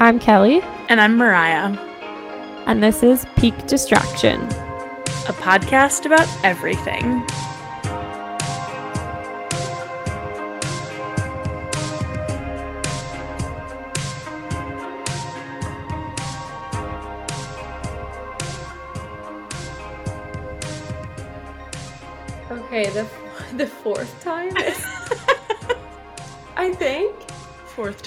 I'm Kellie, And I'm Mariah, and this is Peak Distraction. a podcast about everything.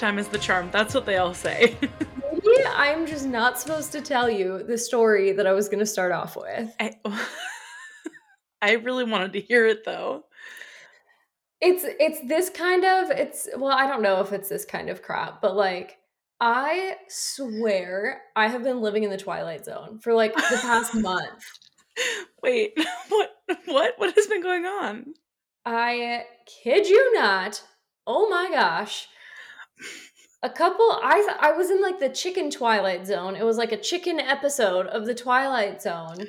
Time is the charm. That's what they all say. Maybe I'm just not supposed to tell you the story that I was going to start off with. I, I really wanted to hear it though. It's it's this kind of it's well, I don't know if it's this kind of crap, but like I swear I have been living in the twilight zone for like the past month. Wait, what? What? What has been going on? I kid you not. Oh my gosh. A couple I I was in like the chicken twilight zone. It was like a chicken episode of the twilight zone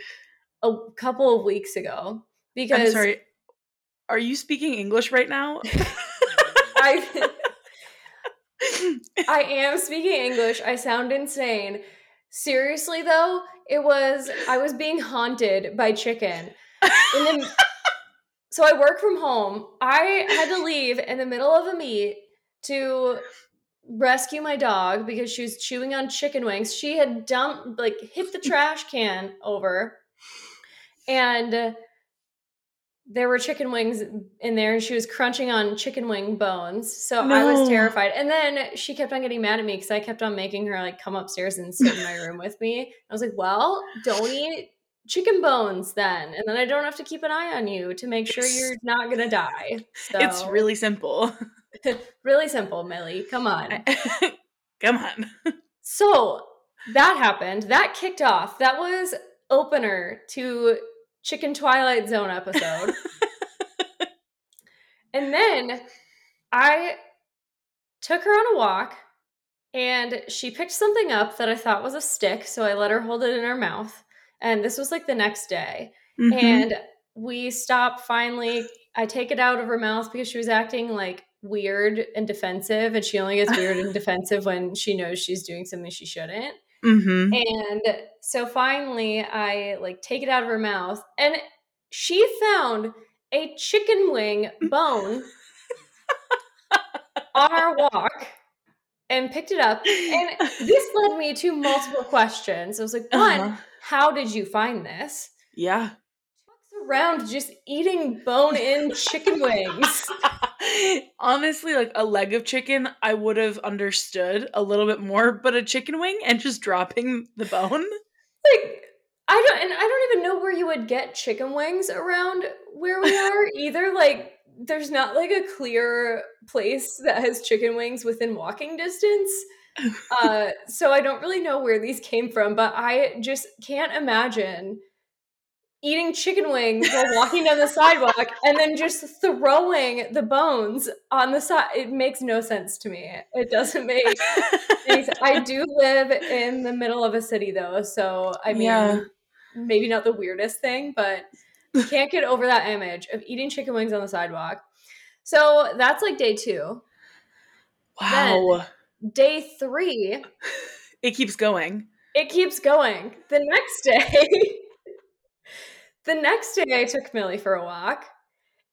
a couple of weeks ago because I'm sorry. Are you speaking English right now? I I am speaking English. I sound insane. Seriously though, it was I was being haunted by chicken. In the, so I work from home. I had to leave in the middle of a meet to rescue my dog because she was chewing on chicken wings. She had dumped like hit the trash can over and there were chicken wings in there and she was crunching on chicken wing bones. So I was terrified. And then she kept on getting mad at me because I kept on making her like come upstairs and sit in my room with me. I was like, well, don't eat chicken bones then. And then I don't have to keep an eye on you to make sure you're not gonna die. So It's really simple. really simple, Millie. Come on. Come on. So that happened. That kicked off. That was opener to Chicken Twilight Zone episode. and then I took her on a walk and she picked something up that I thought was a stick. So I let her hold it in her mouth. And this was like the next day. Mhm. And we stop finally. I take it out of her mouth because she was acting like weird and defensive. And she only gets weird and defensive when she knows she's doing something she shouldn't. Mhm. And so finally, I like take it out of her mouth, and she found a chicken wing bone on our walk and picked it up. And this led me to multiple questions. I was like, one, Uh-huh. how did you find this? Yeah. Around just eating bone in chicken wings. Honestly, like a leg of chicken, I would have understood a little bit more, but a chicken wing and just dropping the bone? like I don't and I don't even know where you would get chicken wings around where we are either like there's not like a clear place that has chicken wings within walking distance. Uh so I don't really know where these came from, but I just can't imagine eating chicken wings while walking down the sidewalk and then just throwing the bones on the side. It makes no sense to me. It doesn't make Thanks. I do live in the middle of a city though, so I mean, Yeah. maybe not the weirdest thing, but can't get over that image of eating chicken wings on the sidewalk. So that's like day two. wow. Day three, it keeps going. it keeps going. The next day, the next day, I took Millie for a walk,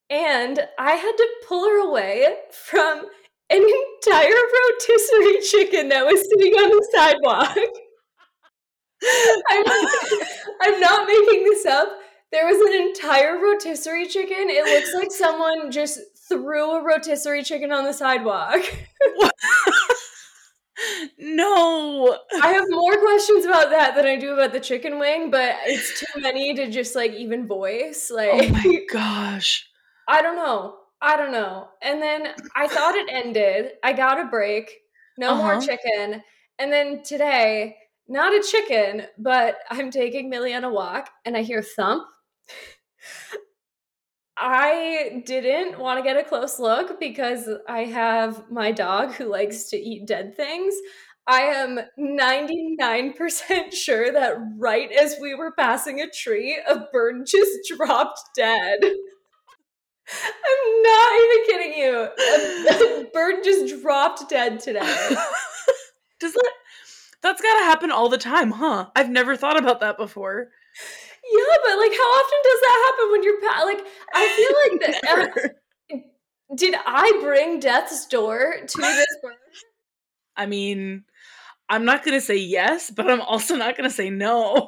and I had to pull her away from an entire rotisserie chicken that was sitting on the sidewalk. I'm, I'm not making this up. There was an entire rotisserie chicken. It looks like someone just threw a rotisserie chicken on the sidewalk. no. I have more questions about that than I do about the chicken wing, but it's too many to just like even voice. Like Oh my gosh. I don't know. I don't know. And then I thought it ended. I got a break. No more Uh-huh. chicken. And then today, not a chicken, but I'm taking Millie on a walk and I hear thump. I didn't want to get a close look because I have my dog who likes to eat dead things. I am 99% sure that right as we were passing a tree, a bird just dropped dead. I'm not even kidding you. A, a bird just dropped dead today. Does that That's got to happen all the time, huh? I've never thought about that before. Yeah, but like, how often does that happen when you're pa- like? I feel like that. Uh, did I bring death's door to this? I mean, I'm not going to say yes, but I'm also not going to say no.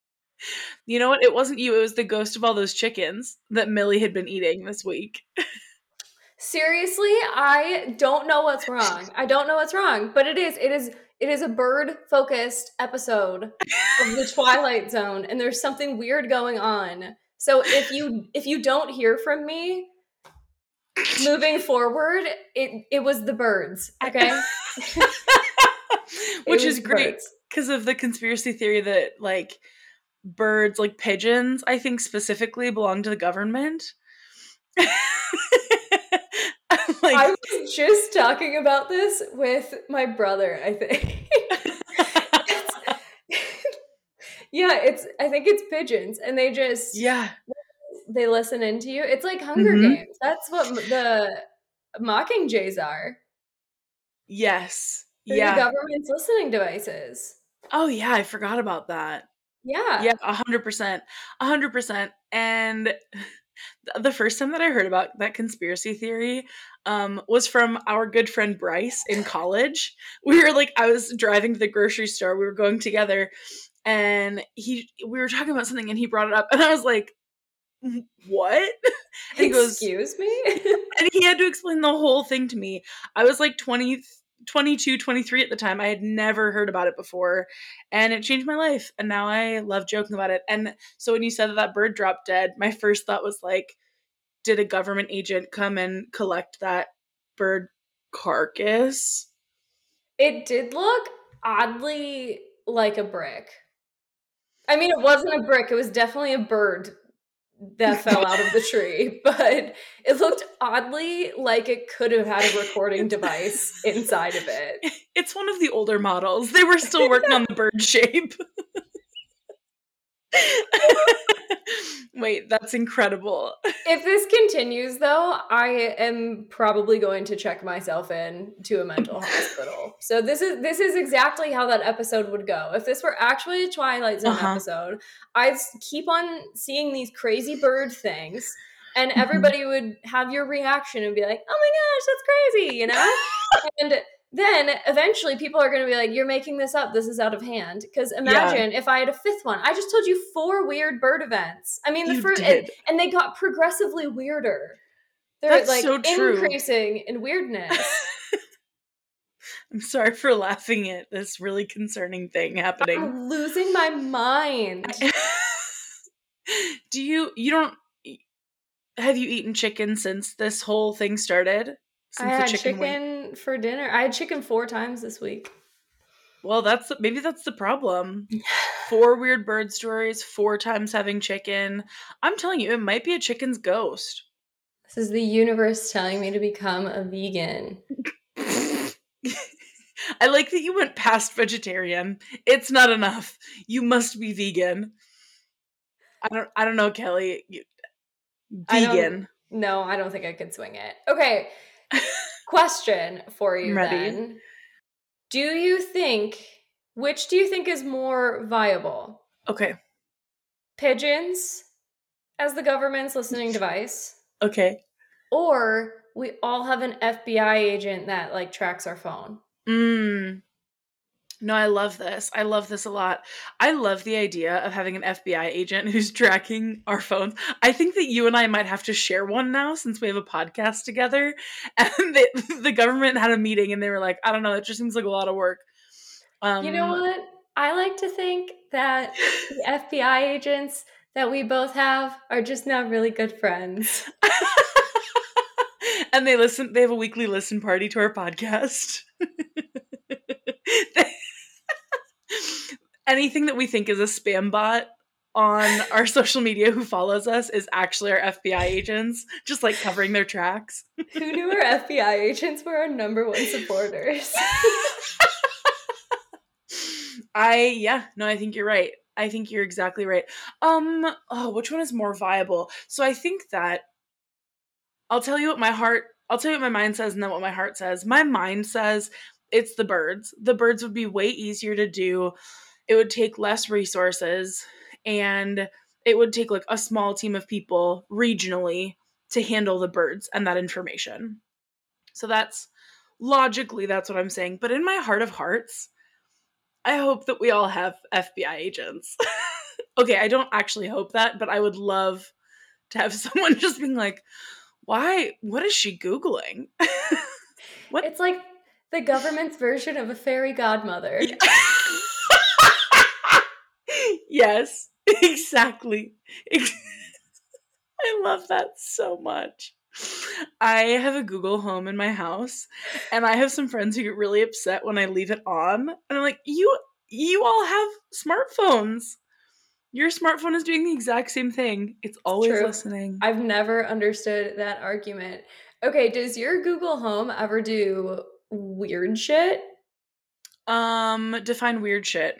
you know what? It wasn't you. It was the ghost of all those chickens that Millie had been eating this week. Seriously, I don't know what's wrong. I don't know what's wrong, but it is. It is. It is a bird focused episode of the Twilight Zone, and there's something weird going on. So if you if you don't hear from me moving forward, it it was the birds. Okay. Which is great because of the conspiracy theory that like birds like pigeons, I think specifically belong to the government. like, I was just talking about this with my brother, I think. yeah, it's I think it's pigeons and they just Yeah. They listen into you. It's like Hunger mm-hmm. Games. That's what the mocking jays are. Yes. They're yeah. The government's listening devices. Oh yeah, I forgot about that. Yeah. Yeah, a hundred percent. A hundred percent. And the first time that I heard about that conspiracy theory um, was from our good friend Bryce in college. We were like, I was driving to the grocery store. We were going together, and he we were talking about something, and he brought it up, and I was like, "What?" And he goes, "Excuse me," and he had to explain the whole thing to me. I was like twenty 22, 23 at the time. I had never heard about it before and it changed my life. And now I love joking about it. And so when you said that that bird dropped dead, my first thought was like, did a government agent come and collect that bird carcass? It did look oddly like a brick. I mean, it wasn't a brick, it was definitely a bird that fell out of the tree, but it looked oddly like it could have had a recording device inside of it. It's one of the older models. They were still working on the bird shape. Wait, that's incredible. If this continues though, I am probably going to check myself in to a mental hospital. So this is this is exactly how that episode would go. If this were actually a Twilight Zone uh-huh. episode, I'd keep on seeing these crazy bird things and mm-hmm. everybody would have your reaction and be like, "Oh my gosh, that's crazy," you know? and then eventually people are going to be like, you're making this up. This is out of hand. Because imagine yeah. if I had a fifth one. I just told you four weird bird events. I mean, the first, and, and, they got progressively weirder. They're That's like so increasing in weirdness. I'm sorry for laughing at this really concerning thing happening. I'm losing my mind. Do you, you don't, have you eaten chicken since this whole thing started? I had chicken, chicken for dinner. I had chicken four times this week. Well, that's maybe that's the problem. Four weird bird stories, four times having chicken. I'm telling you, it might be a chicken's ghost. This is the universe telling me to become a vegan. I like that you went past vegetarian. It's not enough. You must be vegan. I don't I don't know, Kellie. You, vegan. I no, I don't think I could swing it. Okay. Question for you then. Do you think which do you think is more viable? Okay. Pigeons as the government's listening device. Okay. Or we all have an FBI agent that like tracks our phone. Mm. No, I love this. I love this a lot. I love the idea of having an FBI agent who's tracking our phones. I think that you and I might have to share one now since we have a podcast together. And the, the government had a meeting and they were like, I don't know, it just seems like a lot of work. Um, you know what? I like to think that the FBI agents that we both have are just not really good friends. and they listen, they have a weekly listen party to our podcast. Anything that we think is a spam bot on our social media who follows us is actually our FBI agents, just like covering their tracks. Who knew our FBI agents were our number one supporters? I yeah, no, I think you're right. I think you're exactly right. Um, oh, which one is more viable? So I think that I'll tell you what my heart I'll tell you what my mind says and then what my heart says. My mind says it's the birds. The birds would be way easier to do. It would take less resources and it would take like a small team of people regionally to handle the birds and that information. So that's logically that's what I'm saying, but in my heart of hearts, I hope that we all have FBI agents. okay, I don't actually hope that, but I would love to have someone just being like, "Why? What is she googling?" what? It's like the government's version of a fairy godmother. Yeah. Yes, exactly. I love that so much. I have a Google Home in my house, and I have some friends who get really upset when I leave it on. And I'm like, you you all have smartphones. Your smartphone is doing the exact same thing. It's always True. listening. I've never understood that argument. Okay, does your Google Home ever do weird shit? Um, define weird shit.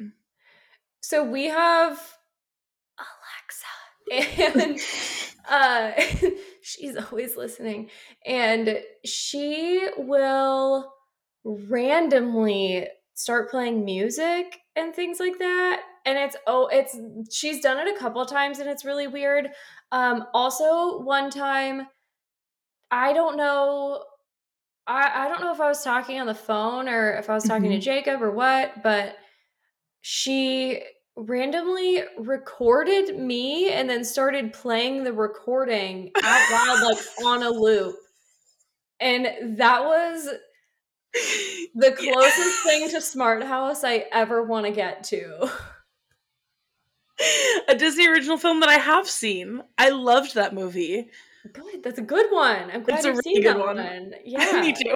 So we have Alexa. And uh she's always listening. And she will randomly start playing music and things like that. And it's oh it's she's done it a couple times and it's really weird. Um also one time i don't know i i don't know if i was talking on the phone or if i was talking mm-hmm. to jacob or what but she randomly recorded me and then started playing the recording out loud like on a loop and that was the closest thing to smart house i ever want to get to a disney original film that i have seen i loved that movie Good. That's a good one. I'm glad it's you've really seen that one. one. Yeah. Me too.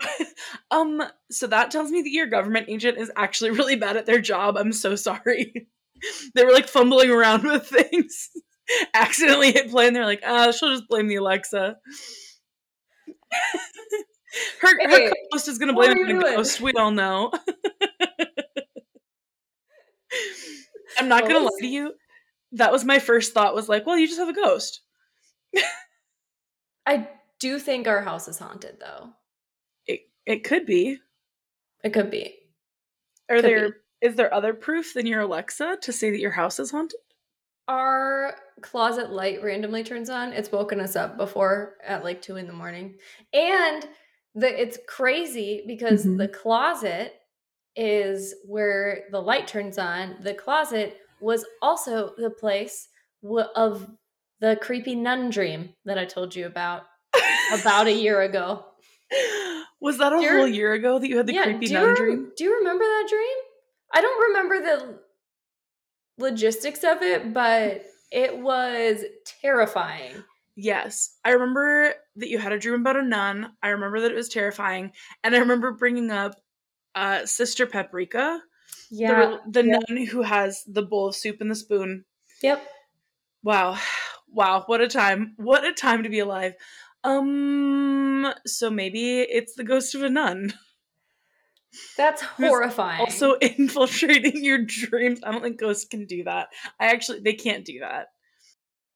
Um, so that tells me that your government agent is actually really bad at their job. I'm so sorry. they were like fumbling around with things, accidentally hit play, and they're like, "Ah, she'll just blame the Alexa." her hey, her is gonna blame the ghost. We all know. I'm not gonna lie to you. That was my first thought. Was like, well, you just have a ghost. I do think our house is haunted, though. It it could be. It could be. Are could there be. Is there other proof than your Alexa to say that your house is haunted? Our closet light randomly turns on. It's woken us up before at like two in the morning. And the it's crazy because mm-hmm. the closet is where the light turns on. The closet was also the place w- of the creepy nun dream that I told you about about a year ago. Was that a whole year ago that you had the yeah, creepy nun re- dream? Do you remember that dream? I don't remember the logistics of it, but it was terrifying. Yes. I remember that you had a dream about a nun. I remember that it was terrifying. And I remember bringing up uh, Sister Paprika. Yeah. The, the nun who has the bowl of soup and the spoon. Yep. Wow. Wow. What a time. What a time to be alive. Um, so maybe it's the ghost of a nun. That's horrifying. Also infiltrating your dreams. I don't think ghosts can do that. I actually they can't do that.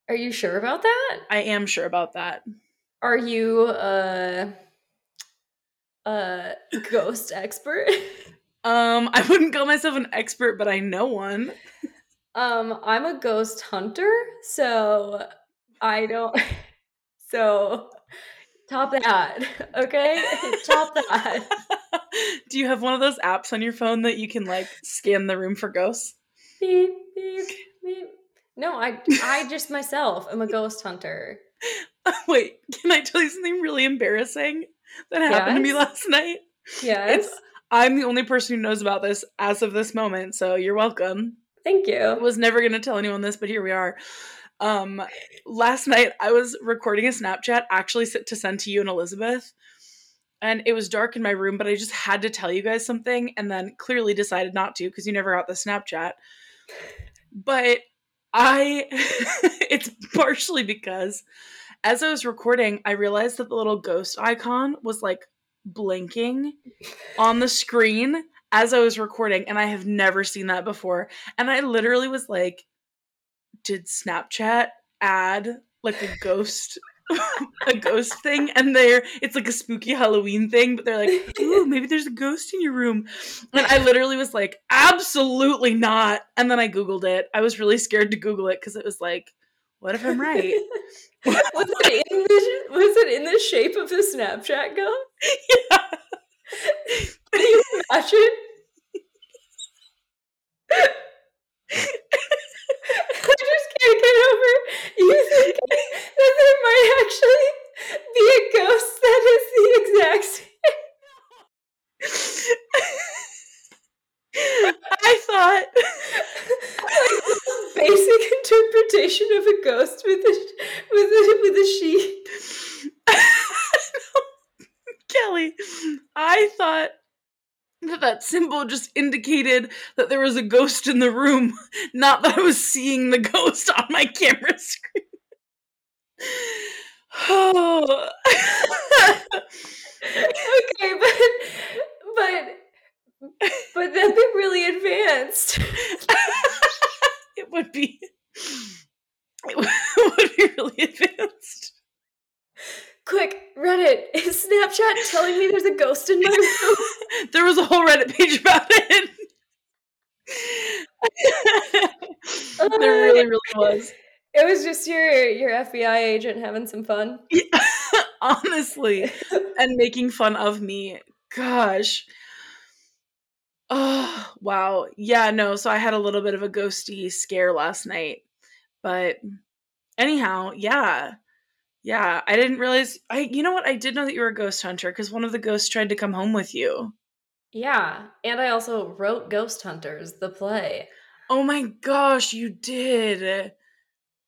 Are you sure about that? I am sure about that. Are you a a ghost expert? um, I wouldn't call myself an expert, but I know one. Um, I'm a ghost hunter, so I don't so top that. Okay? top that. Do you have one of those apps on your phone that you can like scan the room for ghosts? Beep, beep, beep. No, I I just myself am a ghost hunter. Wait, can I tell you something really embarrassing that happened yes? to me last night? Yes. It's, I'm the only person who knows about this as of this moment, so you're welcome. Thank you. I was never going to tell anyone this, but here we are. Um, last night I was recording a Snapchat actually to send to you and Elizabeth and it was dark in my room, but I just had to tell you guys something and then clearly decided not to because you never got the Snapchat. But I, it's partially because as I was recording, I realized that the little ghost icon was like blinking on the screen as I was recording, and I have never seen that before. And I literally was like, did Snapchat add like a ghost a ghost thing and they're it's like a spooky Halloween thing, but they're like, ooh, maybe there's a ghost in your room. And I literally was like, absolutely not. And then I Googled it. I was really scared to Google it because it was like, what if I'm right? was, it in the, was it in the shape of the Snapchat ghost? Yeah. Can you imagine? I just can't get over you thinking that there might actually be a ghost that is the exact same. I thought like basic interpretation of a ghost with a with a with a sheep. Kellie, I thought that that symbol just indicated that there was a ghost in the room, not that I was seeing the ghost on my camera screen. oh. okay, but but but that'd be really advanced. it would be. It would be really advanced. Quick, Reddit, is Snapchat telling me there's a ghost in my room? there was a whole Reddit page about it. there uh, really, really was. It was just your your FBI agent having some fun. Yeah, honestly. and making fun of me. Gosh. Oh, wow. Yeah, no, so I had a little bit of a ghosty scare last night. But anyhow, yeah. Yeah, I didn't realize I you know what? I did know that you were a ghost hunter because one of the ghosts tried to come home with you. Yeah, and I also wrote Ghost Hunters, the play. Oh my gosh, you did.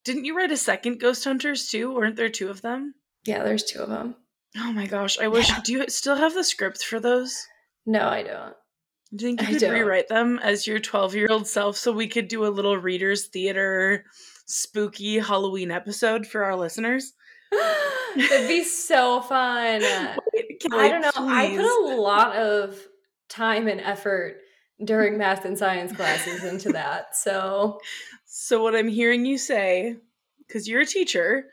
Didn't you write a second Ghost Hunters too? Weren't there two of them? Yeah, there's two of them. Oh my gosh, I wish. Yeah. Do you still have the scripts for those? No, I don't. Do you think you could rewrite them as your 12 year old self so we could do a little readers theater spooky Halloween episode for our listeners? That'd be so fun. Wait, I don't know. Please. I put a lot of time and effort during math and science classes into that. So So what I'm hearing you say cuz you're a teacher,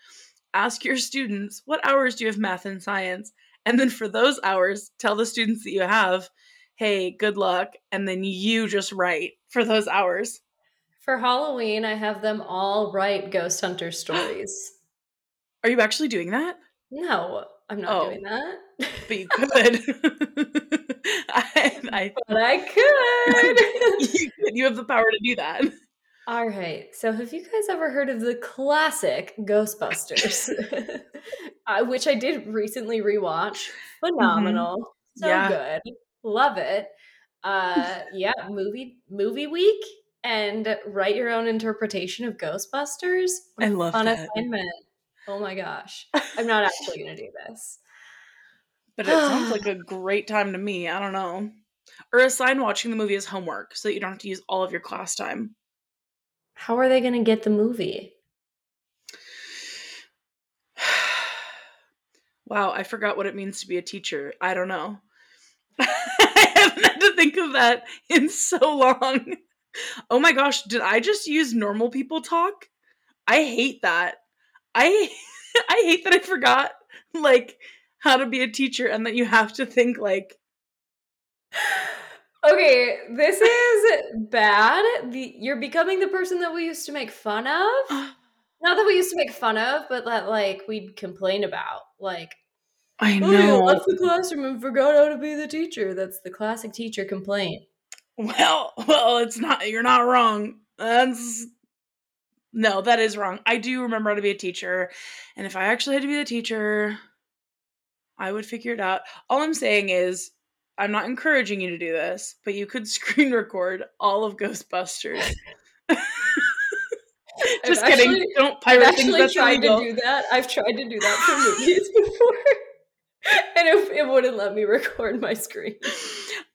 ask your students, what hours do you have math and science? And then for those hours, tell the students that you have, "Hey, good luck." And then you just write for those hours. For Halloween, I have them all write ghost hunter stories. Are you actually doing that? No, I'm not oh, doing that. But you could. I, I, but I could. you, you have the power to do that. All right. So, have you guys ever heard of the classic Ghostbusters? uh, which I did recently rewatch. Mm-hmm. Phenomenal. Mm-hmm. So yeah. good. Love it. Uh, yeah, movie movie week and write your own interpretation of Ghostbusters. I love fun that. assignment. Oh my gosh. I'm not actually going to do this. But it sounds like a great time to me. I don't know. Or assign watching the movie as homework so that you don't have to use all of your class time. How are they going to get the movie? wow, I forgot what it means to be a teacher. I don't know. I haven't had to think of that in so long. Oh my gosh, did I just use normal people talk? I hate that. I I hate that I forgot like how to be a teacher and that you have to think like Okay, this is bad. The, you're becoming the person that we used to make fun of. Not that we used to make fun of, but that like we'd complain about. Like I oh, know. Oh, left the classroom and forgot how to be the teacher. That's the classic teacher complaint. Well, well, it's not. You're not wrong. That's no, that is wrong. I do remember how to be a teacher, and if I actually had to be the teacher, I would figure it out. All I'm saying is, I'm not encouraging you to do this, but you could screen record all of Ghostbusters. Just I've kidding. Actually, Don't pirate I've things. That's tried illegal. to do that. I've tried to do that for movies before, and it, it wouldn't let me record my screen.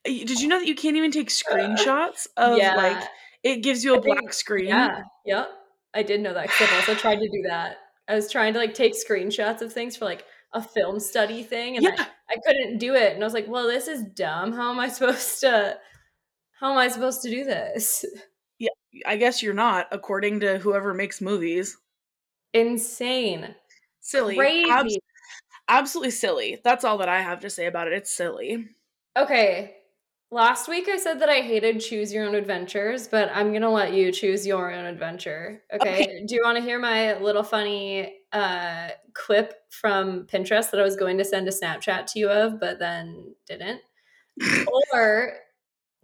Did you know that you can't even take uh, screenshots of yeah. like? It gives you a I black think, screen. Yeah. Yep. I did know that because I've also tried to do that. I was trying to like take screenshots of things for like a film study thing, and yeah. I, I couldn't do it. And I was like, "Well, this is dumb. How am I supposed to? How am I supposed to do this?" Yeah, I guess you're not, according to whoever makes movies. Insane. Silly. Crazy. Abs- absolutely silly. That's all that I have to say about it. It's silly. Okay. Last week I said that I hated choose your own adventures, but I'm gonna let you choose your own adventure. Okay. Okay. Do you want to hear my little funny uh, quip from Pinterest that I was going to send a Snapchat to you of, but then didn't? or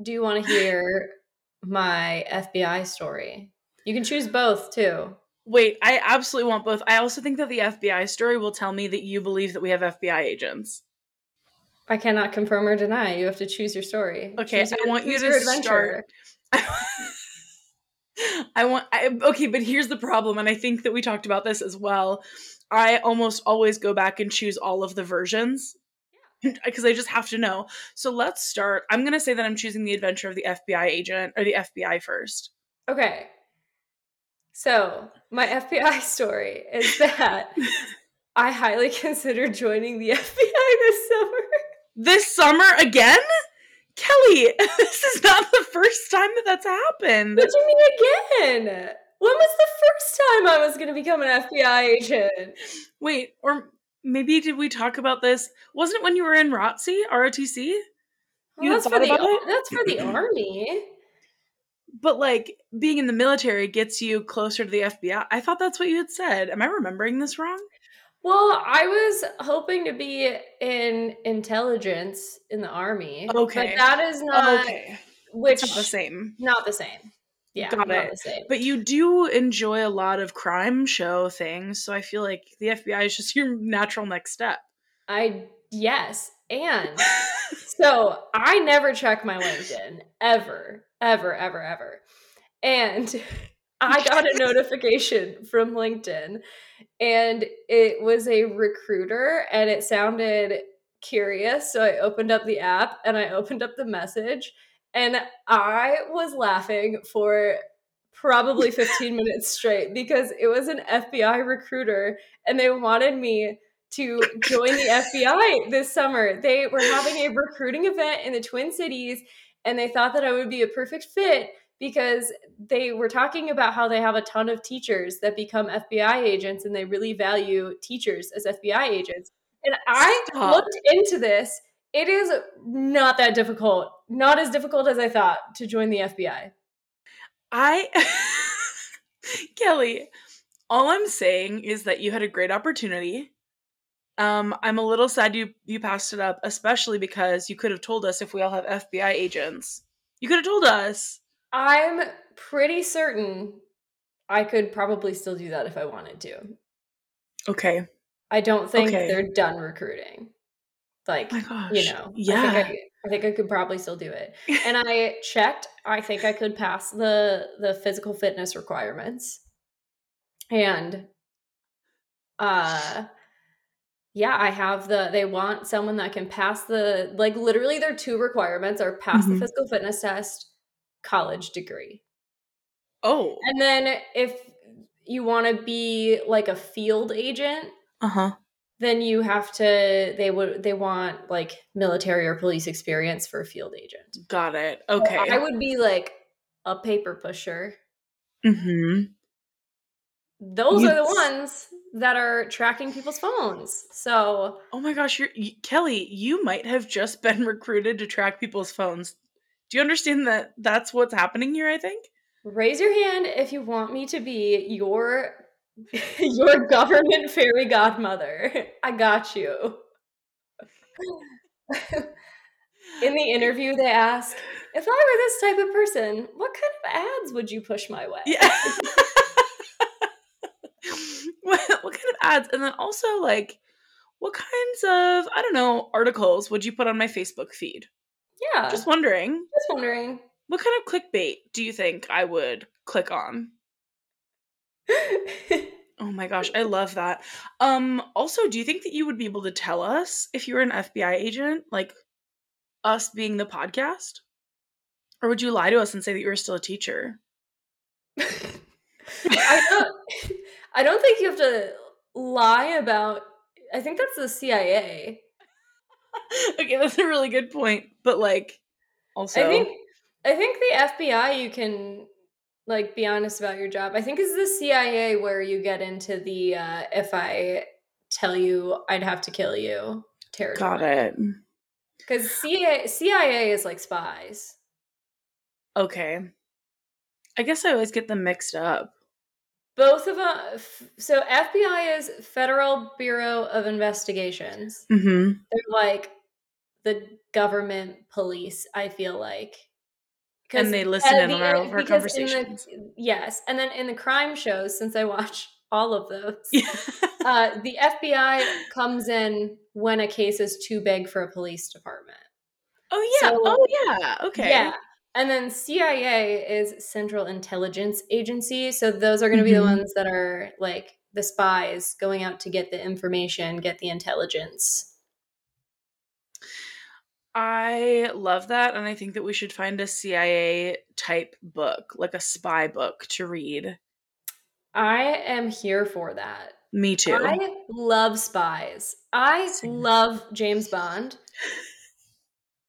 do you want to hear my FBI story? You can choose both too. Wait, I absolutely want both. I also think that the FBI story will tell me that you believe that we have FBI agents. I cannot confirm or deny. You have to choose your story. Okay, Choose I want you to your start. I want I, okay, but here's the problem and I think that we talked about this as well. I almost always go back and choose all of the versions. Because I just have to know. So let's start. I'm going to say that I'm choosing the adventure of the FBI agent or the FBI first. Okay. So, my FBI story is that I highly considered joining the FBI this summer. This summer again? Kellie, this is not the first time that that's happened. What do you mean again? When was the first time I was going to become an FBI agent? Wait, or maybe did we talk about this? Wasn't it when you were in ROTC, ROTC? You Well, that's, for the, that's for the army. But like being in the military gets you closer to the FBI. I thought that's what you had said. Am I remembering this wrong? Well, I was hoping to be in intelligence in the army. Okay. But that is not, okay. which, It's not the same. not the same. Yeah, Got not it. the same. But you do enjoy a lot of crime show things, so I feel like the FBI is just your natural next step. I, yes. And So I never check my LinkedIn ever, ever, ever, ever. And I got a notification from LinkedIn and it was a recruiter and it sounded curious. So I opened up the app and I opened up the message and I was laughing for probably 15 minutes straight because it was an FBI recruiter and they wanted me to join the FBI this summer. They were having a recruiting event in the Twin Cities and they thought that I would be a perfect fit because they were talking about how they have a ton of teachers that become FBI agents and they really value teachers as FBI agents. And I Stop. looked into this. It is not that difficult, not as difficult as I thought to join the FBI. I Kellie, all I'm saying is that you had a great opportunity. Um, I'm a little sad you you passed it up, especially because you could have told us if we all have FBI agents. You could have told us. I'm pretty certain I could probably still do that if I wanted to. Okay. I don't think Okay. they're done recruiting. Like, Oh my gosh. you know, Yeah. I think I, I think I could probably still do it. And I checked. I think I could pass the the physical fitness requirements. And uh yeah, I have the they want someone that can pass the like literally their two requirements are pass Mhm. the physical fitness test, college degree. oh. And then if you want to be like a field agent, Uh-huh. then you have to they would they want like military or police experience for a field agent. Got it. Okay. I would be like a paper pusher. mm-hmm. Those are the ones that are tracking people's phones. So Oh my gosh, you're y- Kellie, you might have just been recruited to track people's phones. Do you understand that that's what's happening here, I think? raise your hand if you want me to be your your government fairy godmother. I got you. In the interview, they ask, if I were this type of person, what kind of ads would you push my way? Yeah. what, what kind of ads? And then also, like, what kinds of, I don't know, articles would you put on my Facebook feed? Yeah. Just wondering, just wondering. what kind of clickbait do you think I would click on? Oh my gosh, I love that. Um, also, do you think that you would be able to tell us if you were an FBI agent, like us being the podcast? Or would you lie to us and say that you were still a teacher? I don't I don't think you have to lie about I think that's the CIA. okay, that's a really good point. But like also I think I think the FBI you can like be honest about your job. I think is the CIA where you get into the uh, if I tell you I'd have to kill you territory. Got it. Because CIA, CIA is like spies. Okay. I guess I always get them mixed up. Both of them. So FBI is Federal Bureau of Investigations. Mm-hmm. They're like the government police. I feel like And they listen at in the on our, end- our because in the- conversations. yes, and then in the crime shows, since I watch all of those, Yeah. uh, the FBI comes in when a case is too big for a police department. oh yeah. so- oh yeah. Okay. Yeah. And then CIA is Central Intelligence Agency. So those are going to be the Mhm. ones that are like the spies going out to get the information, get the intelligence. I love that, and I think that we should find a CIA type book, like a spy book, to read. I am here for that. Me too. I love spies. I love James Bond.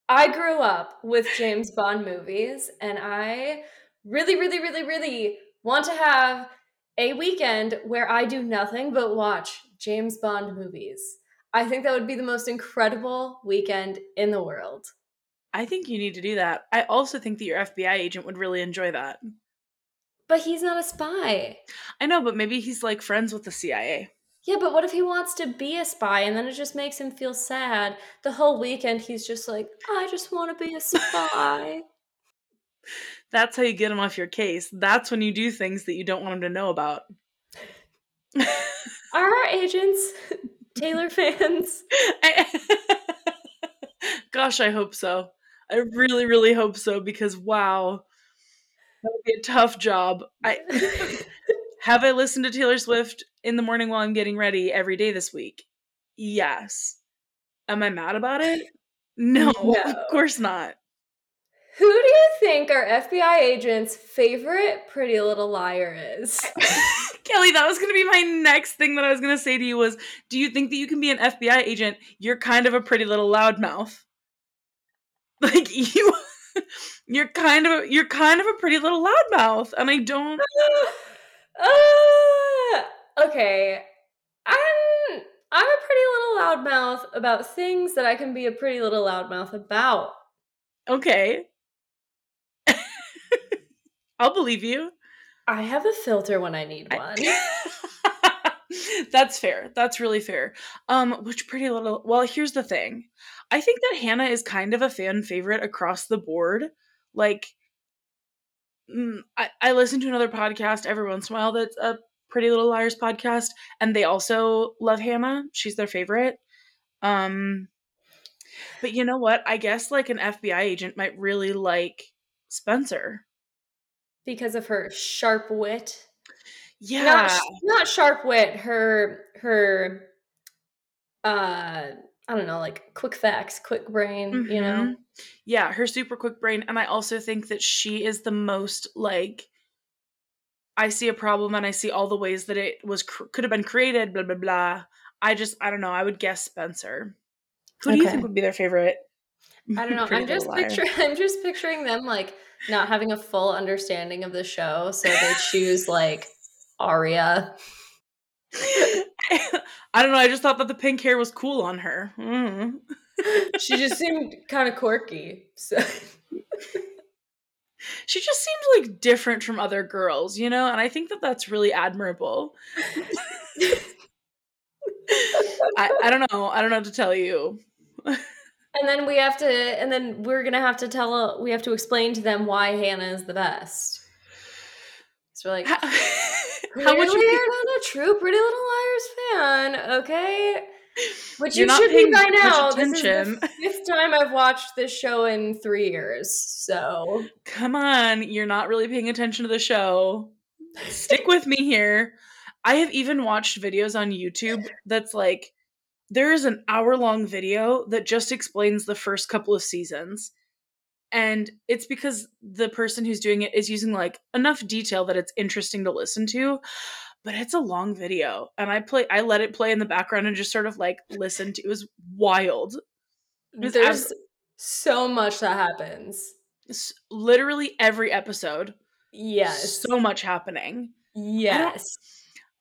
I grew up with James Bond movies, and I really, really, really, really want to have a weekend where I do nothing but watch James Bond movies. I think that would be the most incredible weekend in the world. I think you need to do that. I also think that your FBI agent would really enjoy that. But he's not a spy. I know, but maybe he's like friends with the CIA. Yeah, but what if he wants to be a spy and then it just makes him feel sad? The whole weekend he's just like, I just want to be a spy. That's how you get him off your case. That's when you do things that you don't want him to know about. Are our agents Taylor fans? I- Gosh, I hope so. I really, really hope so because wow, that would be a tough job. I have I listened to Taylor Swift in the morning while I'm getting ready every day this week. Yes. Am I mad about it? No, No. of course not. Who do you think our FBI agent's favorite Pretty Little Liar is? Kellie, that was going to be my next thing that I was going to say to you was, do you think that you can be an FBI agent? You're kind of a pretty little loudmouth. Like you you're kind of you're kind of a pretty little loudmouth and I don't uh, okay. I'm I'm a pretty little loudmouth about things that I can be a pretty little loudmouth about. okay. I'll believe you. I have a filter when I need one. That's fair. That's really fair. Um, which pretty little. Well, here's the thing. I think that Hannah is kind of a fan favorite across the board. Like, mm, I, I listen to another podcast every once in a while that's a Pretty Little Liars podcast, and they also love Hannah. She's their favorite. Um, but you know what? I guess like an FBI agent might really like Spencer. because of her sharp wit. Yeah. Not, not sharp wit, her her uh I don't know, like quick facts, quick brain, you know. Mhm. Yeah, her super quick brain. And I also think that she is the most like I see a problem and I see all the ways that it was cr- could have been created, blah blah blah. I just I don't know. I would guess Spencer. Who do you think would be their favorite? I don't know. I'm just picturing I'm just picturing them like not having a full understanding of the show, so they choose like Aria. I don't know. I just thought that the pink hair was cool on her. Mm. She just seemed kind of quirky. So She just seemed like different from other girls, you know? And I think that that's really admirable. I, I don't know. I don't know what to tell you. And then we have to, and then we're gonna have to tell, we have to explain to them why Hannah is the best. We're like, How, much you you're not a true Pretty Little Liars fan, okay? Which You're you not should be by now. This is the fifth time I've watched this show in three years. So Come on, you're not really paying attention to the show. Stick with me here. I have even watched videos on YouTube that's like there is an hour long video that just explains the first couple of seasons. And it's because the person who's doing it is using like enough detail that it's interesting to listen to. But it's a long video. And I play I let it play in the background and just sort of like listen to it was wild. It's there's so much that happens. S- Literally every episode. Yes. So much happening. yes.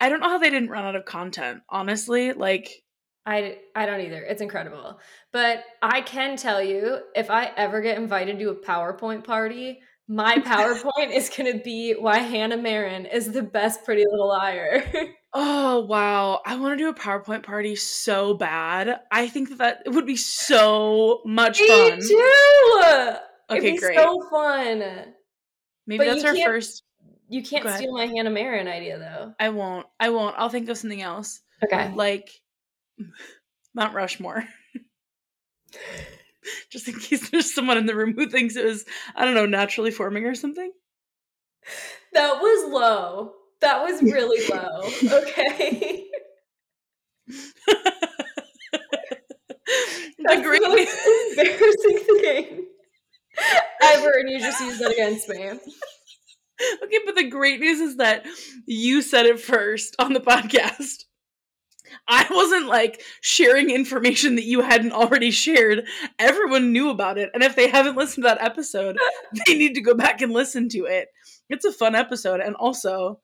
I don't know how they didn't run out of content, honestly. Like I, I don't either. It's incredible. But I can tell you, if I ever get invited to a PowerPoint party, my PowerPoint is going to be why Hannah Marin is the best Pretty Little Liar. oh wow, I want to do a PowerPoint party so bad. I think that that would be so much Me fun. too. Okay, It'd be great. so fun. Maybe but that's our first. You can't steal my Hannah Marin idea though. I won't. I won't. I'll think of something else. Okay. Like Mount Rushmore. Just in case there's someone in the room who thinks it was, I don't know, naturally forming or something. That was low. That was really low. Okay. the great the most embarrassing thing ever, and you just used that against me. Okay, but the great news is that you said it first on the podcast. I wasn't like sharing information that you hadn't already shared. Everyone knew about it. And if they haven't listened to that episode, they need to go back and listen to it. It's a fun episode. And also,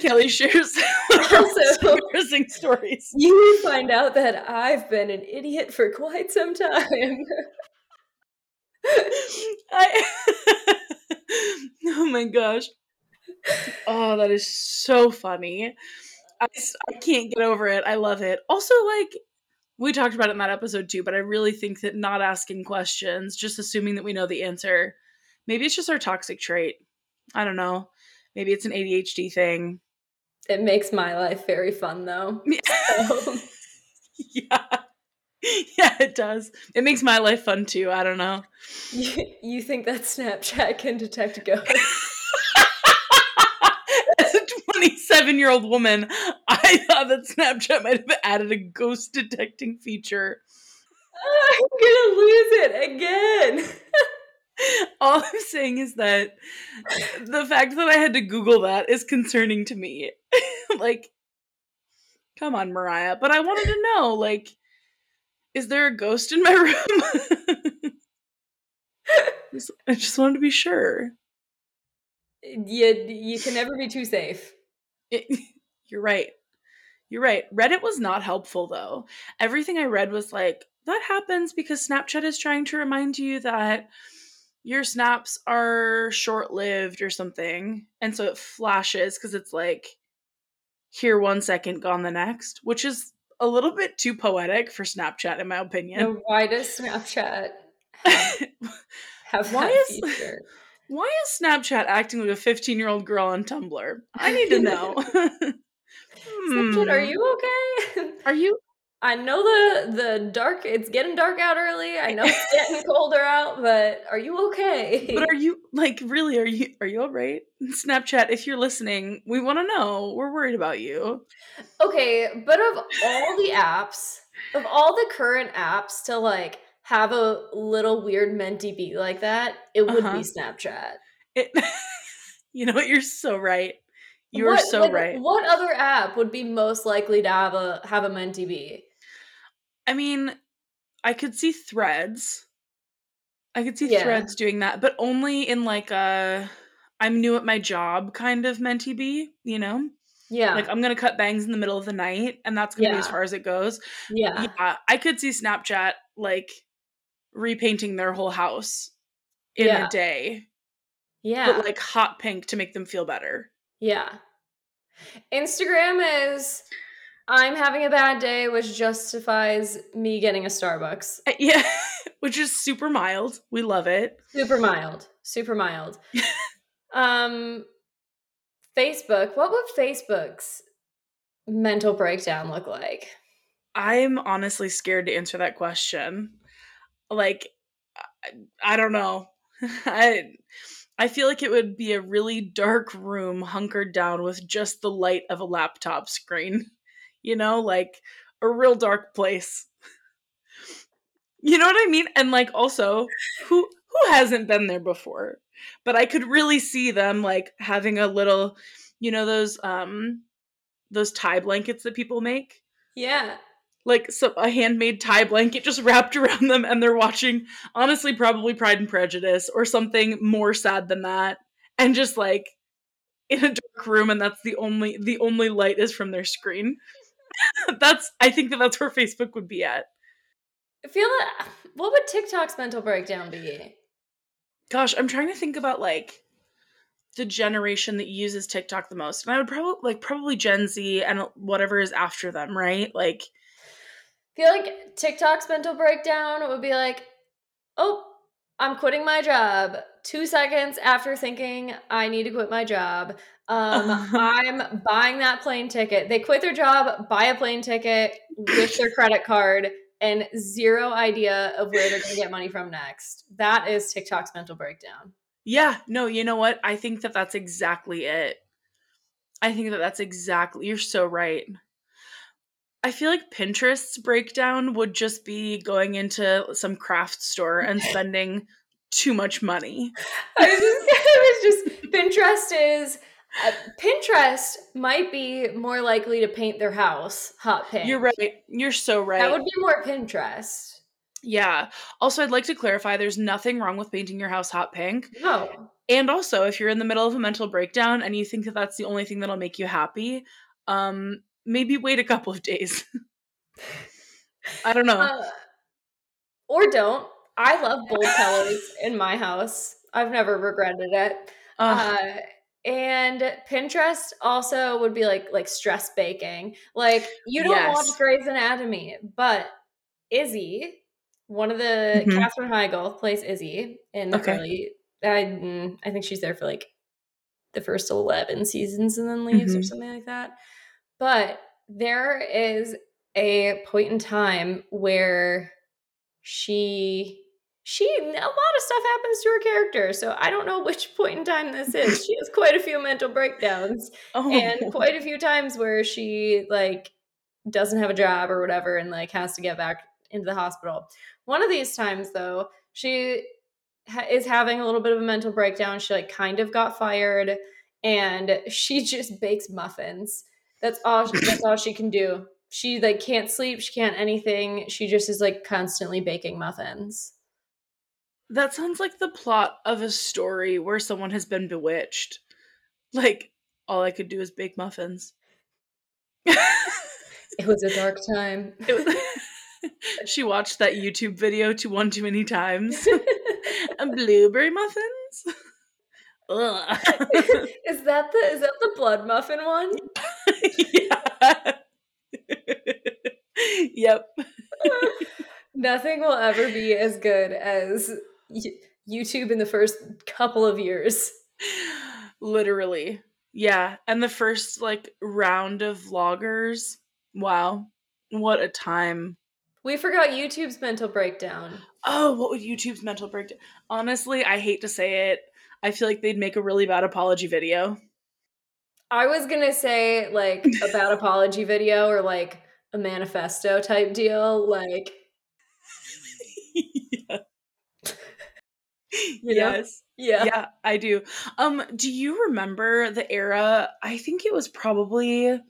Kellie shares Also- embarrassing stories. You will find out that I've been an idiot for quite some time. I oh my gosh. Oh, that is so funny. I, I can't get over it. I love it. Also, like, we talked about it in that episode too, but I really think that not asking questions, just assuming that we know the answer, maybe it's just our toxic trait. I don't know. Maybe it's an ADHD thing. It makes my life very fun, though. So, yeah. Yeah, it does. It makes my life fun too. I don't know. you, you think that Snapchat can detect ghosts? As a 27 year old woman, I thought that Snapchat might have added a ghost detecting feature. I'm gonna lose it again. All I'm saying is that the fact that I had to Google that is concerning to me. like, come on, Mariah. But I wanted to know, like, is there a ghost in my room? I just wanted to be sure. you, you can never be too safe. It, you're right. You're right. Reddit was not helpful though. Everything I read was like, that happens because Snapchat is trying to remind you that your snaps are short lived or something. And so it flashes because it's like, here one second, gone the next, which is a little bit too poetic for Snapchat, in my opinion. Now, why does Snapchat have, have Why that is- feature? Why is Snapchat acting like a 15 year old girl on Tumblr? I need to know. Snapchat, are Hmm. you okay? Are you I know the the dark. It's getting dark out early. I know it's getting colder out, but are you okay? But are you like really? Are you are you all right? Snapchat, if you're listening, we want to know. We're worried about you. okay, but of all the apps, of all the current apps to like have a little weird menty b like that, it would Uh-huh. be Snapchat. It, you know what? You're so right. You are so like, right. What other app would be most likely to have a have a menty b? I mean, I could see Threads. I could see Yeah. Threads doing that, but only in like a I'm new at my job kind of menty b. You know, Yeah, like I'm gonna cut bangs in the middle of the night, and that's gonna be as far as it goes. yeah, yeah, I could see Snapchat like repainting their whole house in Yeah. a day, yeah. but like hot pink to make them feel better. Yeah. Instagram is I'm having a bad day, which justifies me getting a Starbucks. Uh, Yeah, which is super mild. We love it. Super mild. Super mild. um Facebook, what would Facebook's mental breakdown look like? I'm honestly scared to answer that question. Like, I, I don't know. I I feel like it would be a really dark room hunkered down with just the light of a laptop screen. You know, like a real dark place. You know what I mean? And like also, who who hasn't been there before? But I could really see them like having a little, you know, those um those tie blankets that people make Yeah. Like so a handmade tie blanket just wrapped around them and they're watching honestly probably pride and prejudice or something more sad than that and just like in a dark room and that's the only the only light is from their screen. that's I think that that's where Facebook would be at. I feel that what would TikTok's mental breakdown be? Gosh, I'm trying to think about like the generation that uses TikTok the most. And I would probably like probably Gen Z and whatever is after them, right? Like feel like TikTok's mental breakdown would be like, "Oh, I'm quitting my job." 2 seconds after thinking I need to quit my job, um, I'm buying that plane ticket. They quit their job, buy a plane ticket with their credit card and zero idea of where they're going to get money from next. That is TikTok's mental breakdown. Yeah, no, you know what? I think that that's exactly it. I think that that's exactly, you're so right. I feel like Pinterest's breakdown would just be going into some craft store and spending too much money. I was just, it was just Pinterest is uh, Pinterest might be more likely to paint their house hot pink. You're right. You're so right. That would be more Pinterest. Yeah. Also, I'd like to clarify there's nothing wrong with painting your house hot pink. No. And also, if you're in the middle of a mental breakdown and you think that that's the only thing that'll make you happy, um, maybe wait a couple of days. I don't know. Uh, or don't. I love bold colors in my house. I've never regretted it. Uh, uh, and Pinterest also would be like like stress baking. Like you don't yes. watch Grey's Anatomy, but Izzy, one of the mm-hmm. Katherine Heigl plays Izzy in the okay. early. I mm, I think she's there for like the first eleven seasons and then leaves mm-hmm. or something like that. But there is a point in time where she she a lot of stuff happens to her character so i don't know which point in time this is. She has quite a few mental breakdowns oh. and quite a few times where she like doesn't have a job or whatever and like has to get back into the hospital. One of these times though she ha- is having a little bit of a mental breakdown. She like kind of got fired and she just bakes muffins that's all that's all she can do she like can't sleep she can't anything she just is like constantly baking muffins that sounds like the plot of a story where someone has been bewitched. Like, all I could do is bake muffins. it was a dark time. Was, she watched that YouTube video to one too many times. and blueberry muffins? Is that the is that the blood muffin one? yeah. Yep. Nothing will ever be as good as YouTube in the first couple of years. Literally. Yeah. And the first like round of vloggers. Wow. What a time. We forgot YouTube's mental breakdown. Oh, what would YouTube's mental breakdown? Honestly, I hate to say it. I feel like they'd make a really bad apology video. I was gonna say like a bad apology video or like a manifesto type deal. Like yes. Yeah. Yeah, I do. Um, do you remember the era? I think it was probably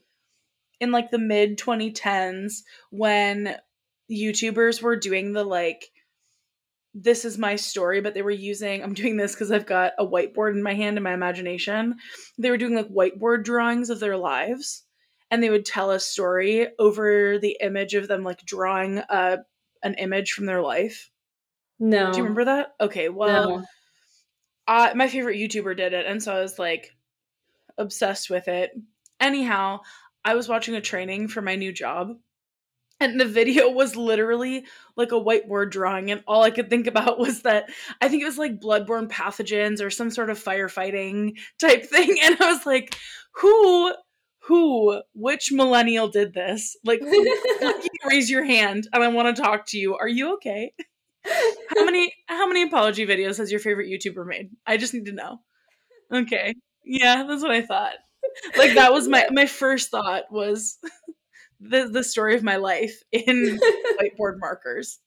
in like the mid 2010s when YouTubers were doing the like this is my story, but they were using I'm doing this because I've got a whiteboard in my hand and my imagination. They were doing like whiteboard drawings of their lives and they would tell a story over the image of them like drawing a an image from their life. No. Do you remember that? Okay, well, no. uh, my favorite YouTuber did it, and so I was like obsessed with it. Anyhow, I was watching a training for my new job, and the video was literally like a whiteboard drawing, and all I could think about was that I think it was like bloodborne pathogens or some sort of firefighting type thing, and I was like, who who, which millennial did this? Like, raise your hand and I want to talk to you. Are you okay? how many how many apology videos has your favorite YouTuber made? I just need to know. Okay. Yeah, that's what I thought. Like that was my my first thought was the the story of my life in whiteboard markers.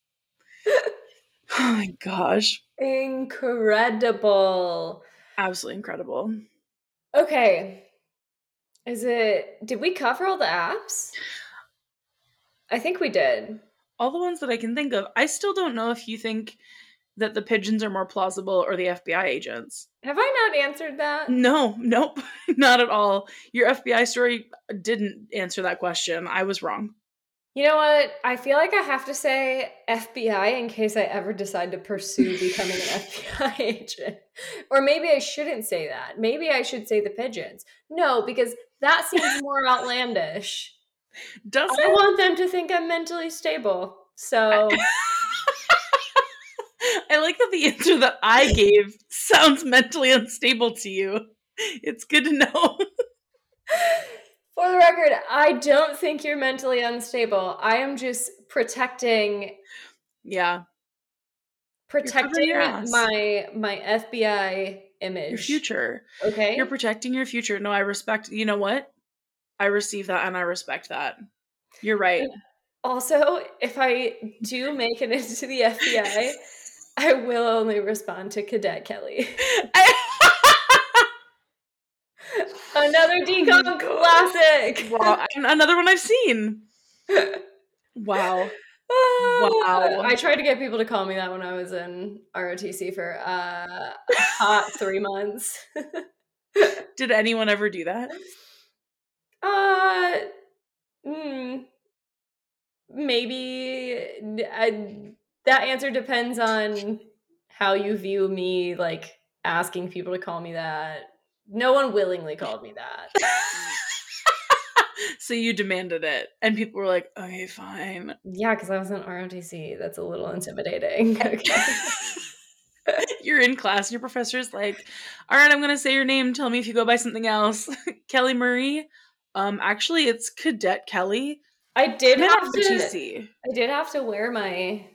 Oh my gosh. Incredible. Absolutely incredible. Okay. Is it did we cover all the apps? I think we did all the ones that I can think of. I still don't know if you think that the pigeons are more plausible or the FBI agents. Have I not answered that? No, nope, not at all. Your FBI story didn't answer that question. I was wrong. You know what? I feel like I have to say FBI in case I ever decide to pursue becoming an FBI agent. Or maybe I shouldn't say that. Maybe I should say the pigeons. No, because that seems more outlandish. Does I it? want them to think I'm mentally stable. So I like that the answer that I gave sounds mentally unstable to you. It's good to know. For the record, I don't think you're mentally unstable. I am just protecting yeah, protecting my my FBI image. your future. Okay. You're protecting your future. No, I respect. You know what? I receive that and I respect that. You're right. also, if I do make it into the FBI, I will only respond to Cadet Kelly. Another decon God. classic. wow, another one I've seen. Wow. Wow. I tried to get people to call me that when I was in ROTC for uh, a hot three months. Did anyone ever do that? Uh, mm, maybe I, that answer depends on how you view me. Like asking people to call me that. No one willingly called me that. so you demanded it, and people were like, "Okay, fine." Yeah, because I was in ROTC. That's a little intimidating. Okay. You're in class, and your professor's like, "All right, I'm gonna say your name. Tell me if you go by something else." Kellie Marie. Um, actually, it's Cadet Kelly. I did Not have to. I did have to wear my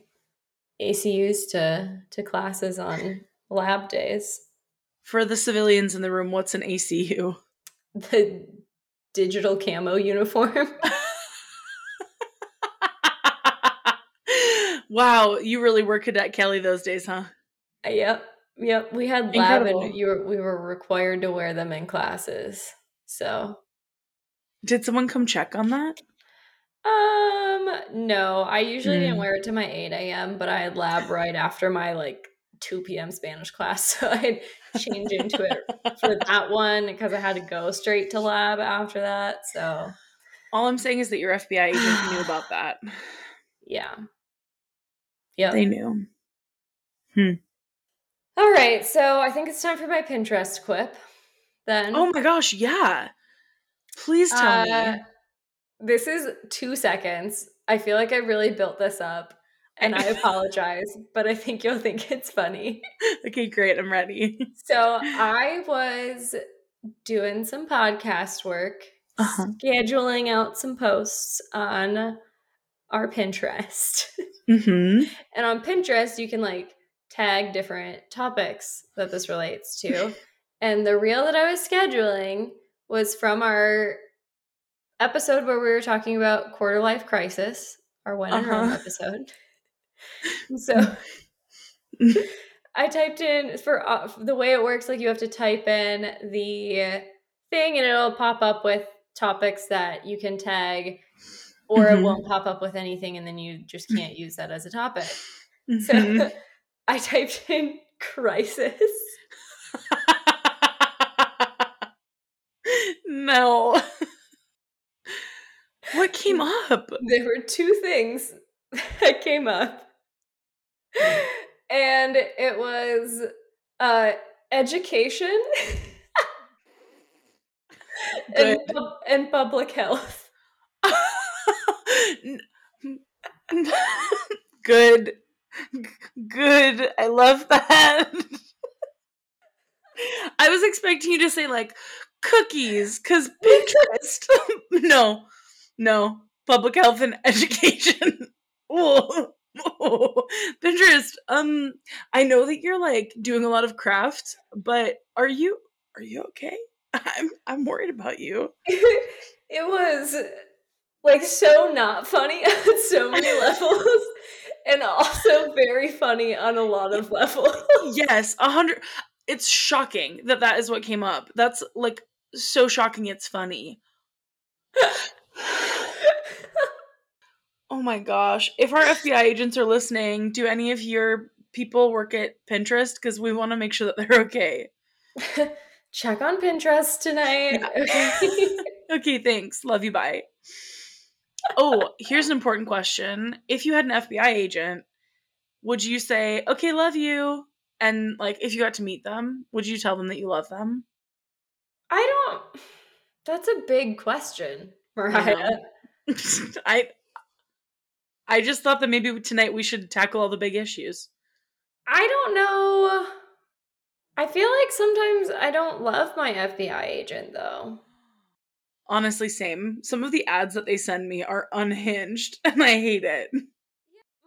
ACUs to to classes on lab days. For the civilians in the room, what's an ACU? The digital camo uniform. wow, you really were Cadet Kelly those days, huh? yep, yep. We had lab, Incredible. and you were we were required to wear them in classes. So, Did someone come check on that? um, no, I usually didn't Mm. wear it to my eight a.m., but I had lab right after my like two p.m. Spanish class, so I'd change into it for that one because I had to go straight to lab after that. So, All I'm saying is that your FBI agent knew about that. yeah, Yeah. They knew. Hmm. All right, so I think it's time for my Pinterest quip. Then, Oh my gosh, yeah. Please tell Uh, me. this is two seconds. I feel like I really built this up, and I apologize, but I think you'll think it's funny. Okay, great. I'm ready. So I was doing some podcast work, Uh-huh. scheduling out some posts on our Pinterest. Mm-hmm. And on Pinterest, you can like tag different topics that this relates to. and the reel that I was scheduling was from our episode where we were talking about quarter life crisis, our in Rome Uh-huh. episode. so I typed in for uh, the way it works, like you have to type in the thing and it'll pop up with topics that you can tag, or it Mhm. won't pop up with anything and then you just can't use that as a topic. Mhm. So I typed in crisis. no. what came up? There were two things that came up. And it was uh education and, pub- and public health. Good. Good. I love that. I was expecting you to say like cookies cuz Pinterest. no. No. Public health and education. Ooh. Ooh. Pinterest. Um I know that you're like doing a lot of craft, but are you are you okay? I'm I'm worried about you. it was like so not funny on so many levels and also very funny on a lot of levels. yes, a hundred. It's shocking that that is what came up. That's like so shocking. It's funny. Oh my gosh! If our FBI agents are listening, do any of your people work at Pinterest because we want to make sure that they're okay. Check on Pinterest tonight. Yeah. Okay. Okay, thanks. Love you. Bye. Oh, here's an important question. If you had an FBI agent, would you say, okay, love you? And like, if you got to meet them, would you tell them that you love them? I don't. That's a big question, Mariah. I I just thought that maybe tonight we should tackle all the big issues. I don't know. I feel like sometimes I don't love my FBI agent though. Honestly, same. Some of the ads that they send me are unhinged and I hate it.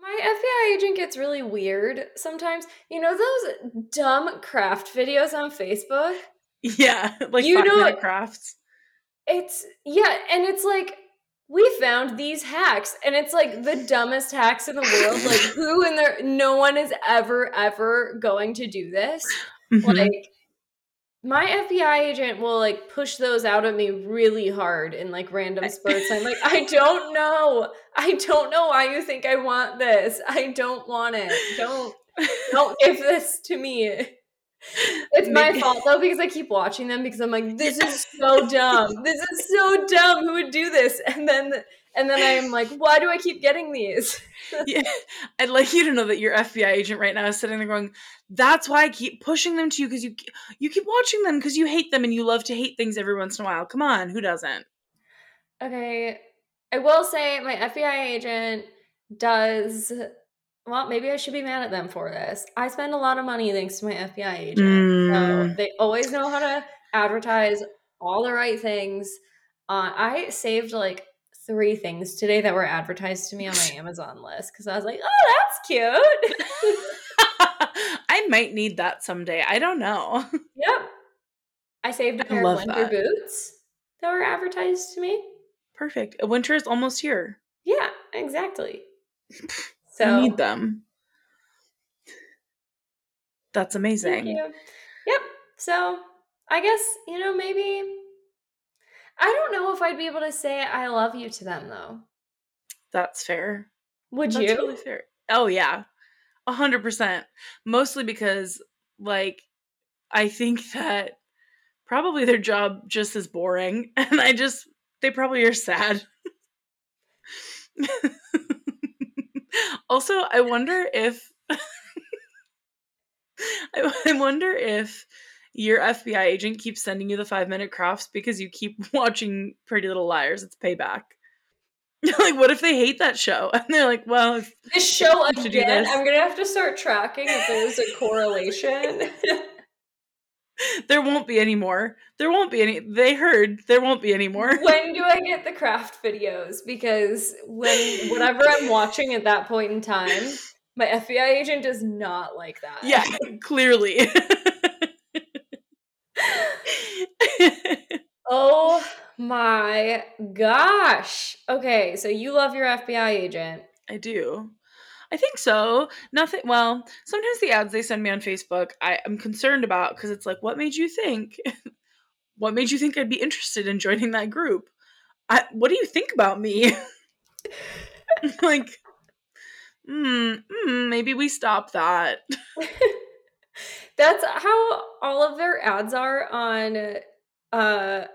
My FBI agent gets really weird sometimes. You know those dumb craft videos on Facebook? Yeah, like You know- crafts. It's yeah, and it's like we found these hacks and it's like the dumbest hacks in the world. Like who in there no one is ever ever going to do this. Mhm. Like my FBI agent will like push those out at me really hard in like random spurts. I'm like, I don't know. I don't know why you think I want this. I don't want it. Don't don't give this to me. It's my fault though because I keep watching them because I'm like, this is so dumb. This is so dumb. Who would do this? And then and then I'm like, why do I keep getting these? yeah, I'd like you to know that your FBI agent right now is sitting there going, "That's why I keep pushing them to you because you you keep watching them because you hate them and you love to hate things every once in a while. Come on, who doesn't?" Okay. I will say my FBI agent does well, maybe I should be mad at them for this. I spend a lot of money thanks to my FBI agent. So Mm. they always know how to advertise all the right things. Uh, I saved like three things today that were advertised to me on my Amazon list because I was like, oh, that's cute. I might need that someday. I don't know. yep. I saved a pair of winter that. boots that were advertised to me. Perfect. Winter is almost here. Yeah, exactly. I So need them. That's Thank amazing. you. Yep. So I guess, you know, maybe I don't know if I'd be able to say I love you to them though. That's fair. Would That's you? really fair. Oh yeah. A hundred percent. Mostly because like I think that probably their job just is boring and I just they probably are sad. also, I wonder if I, I wonder if your FBI agent keeps sending you the five minute crafts because you keep watching Pretty Little Liars. It's payback. like, what if they hate that show? And they're like, well, This show have to do again, this. I'm gonna have to start tracking if there's a correlation. there won't be any more. There won't be any. They heard there won't be any more. when do I get the craft videos? Because when whatever I'm watching at that point in time, my FBI agent does not like that. Yeah, clearly. Oh my gosh. Okay, so you love your FBI agent. I do. I think so. Nothing. Well, sometimes the ads they send me on Facebook, I am concerned about because it's like, what made you think? what made you think I'd be interested in joining that group? I, what do you think about me? like, hmm, hmm, maybe we stop that. That's how all of their ads are on uh,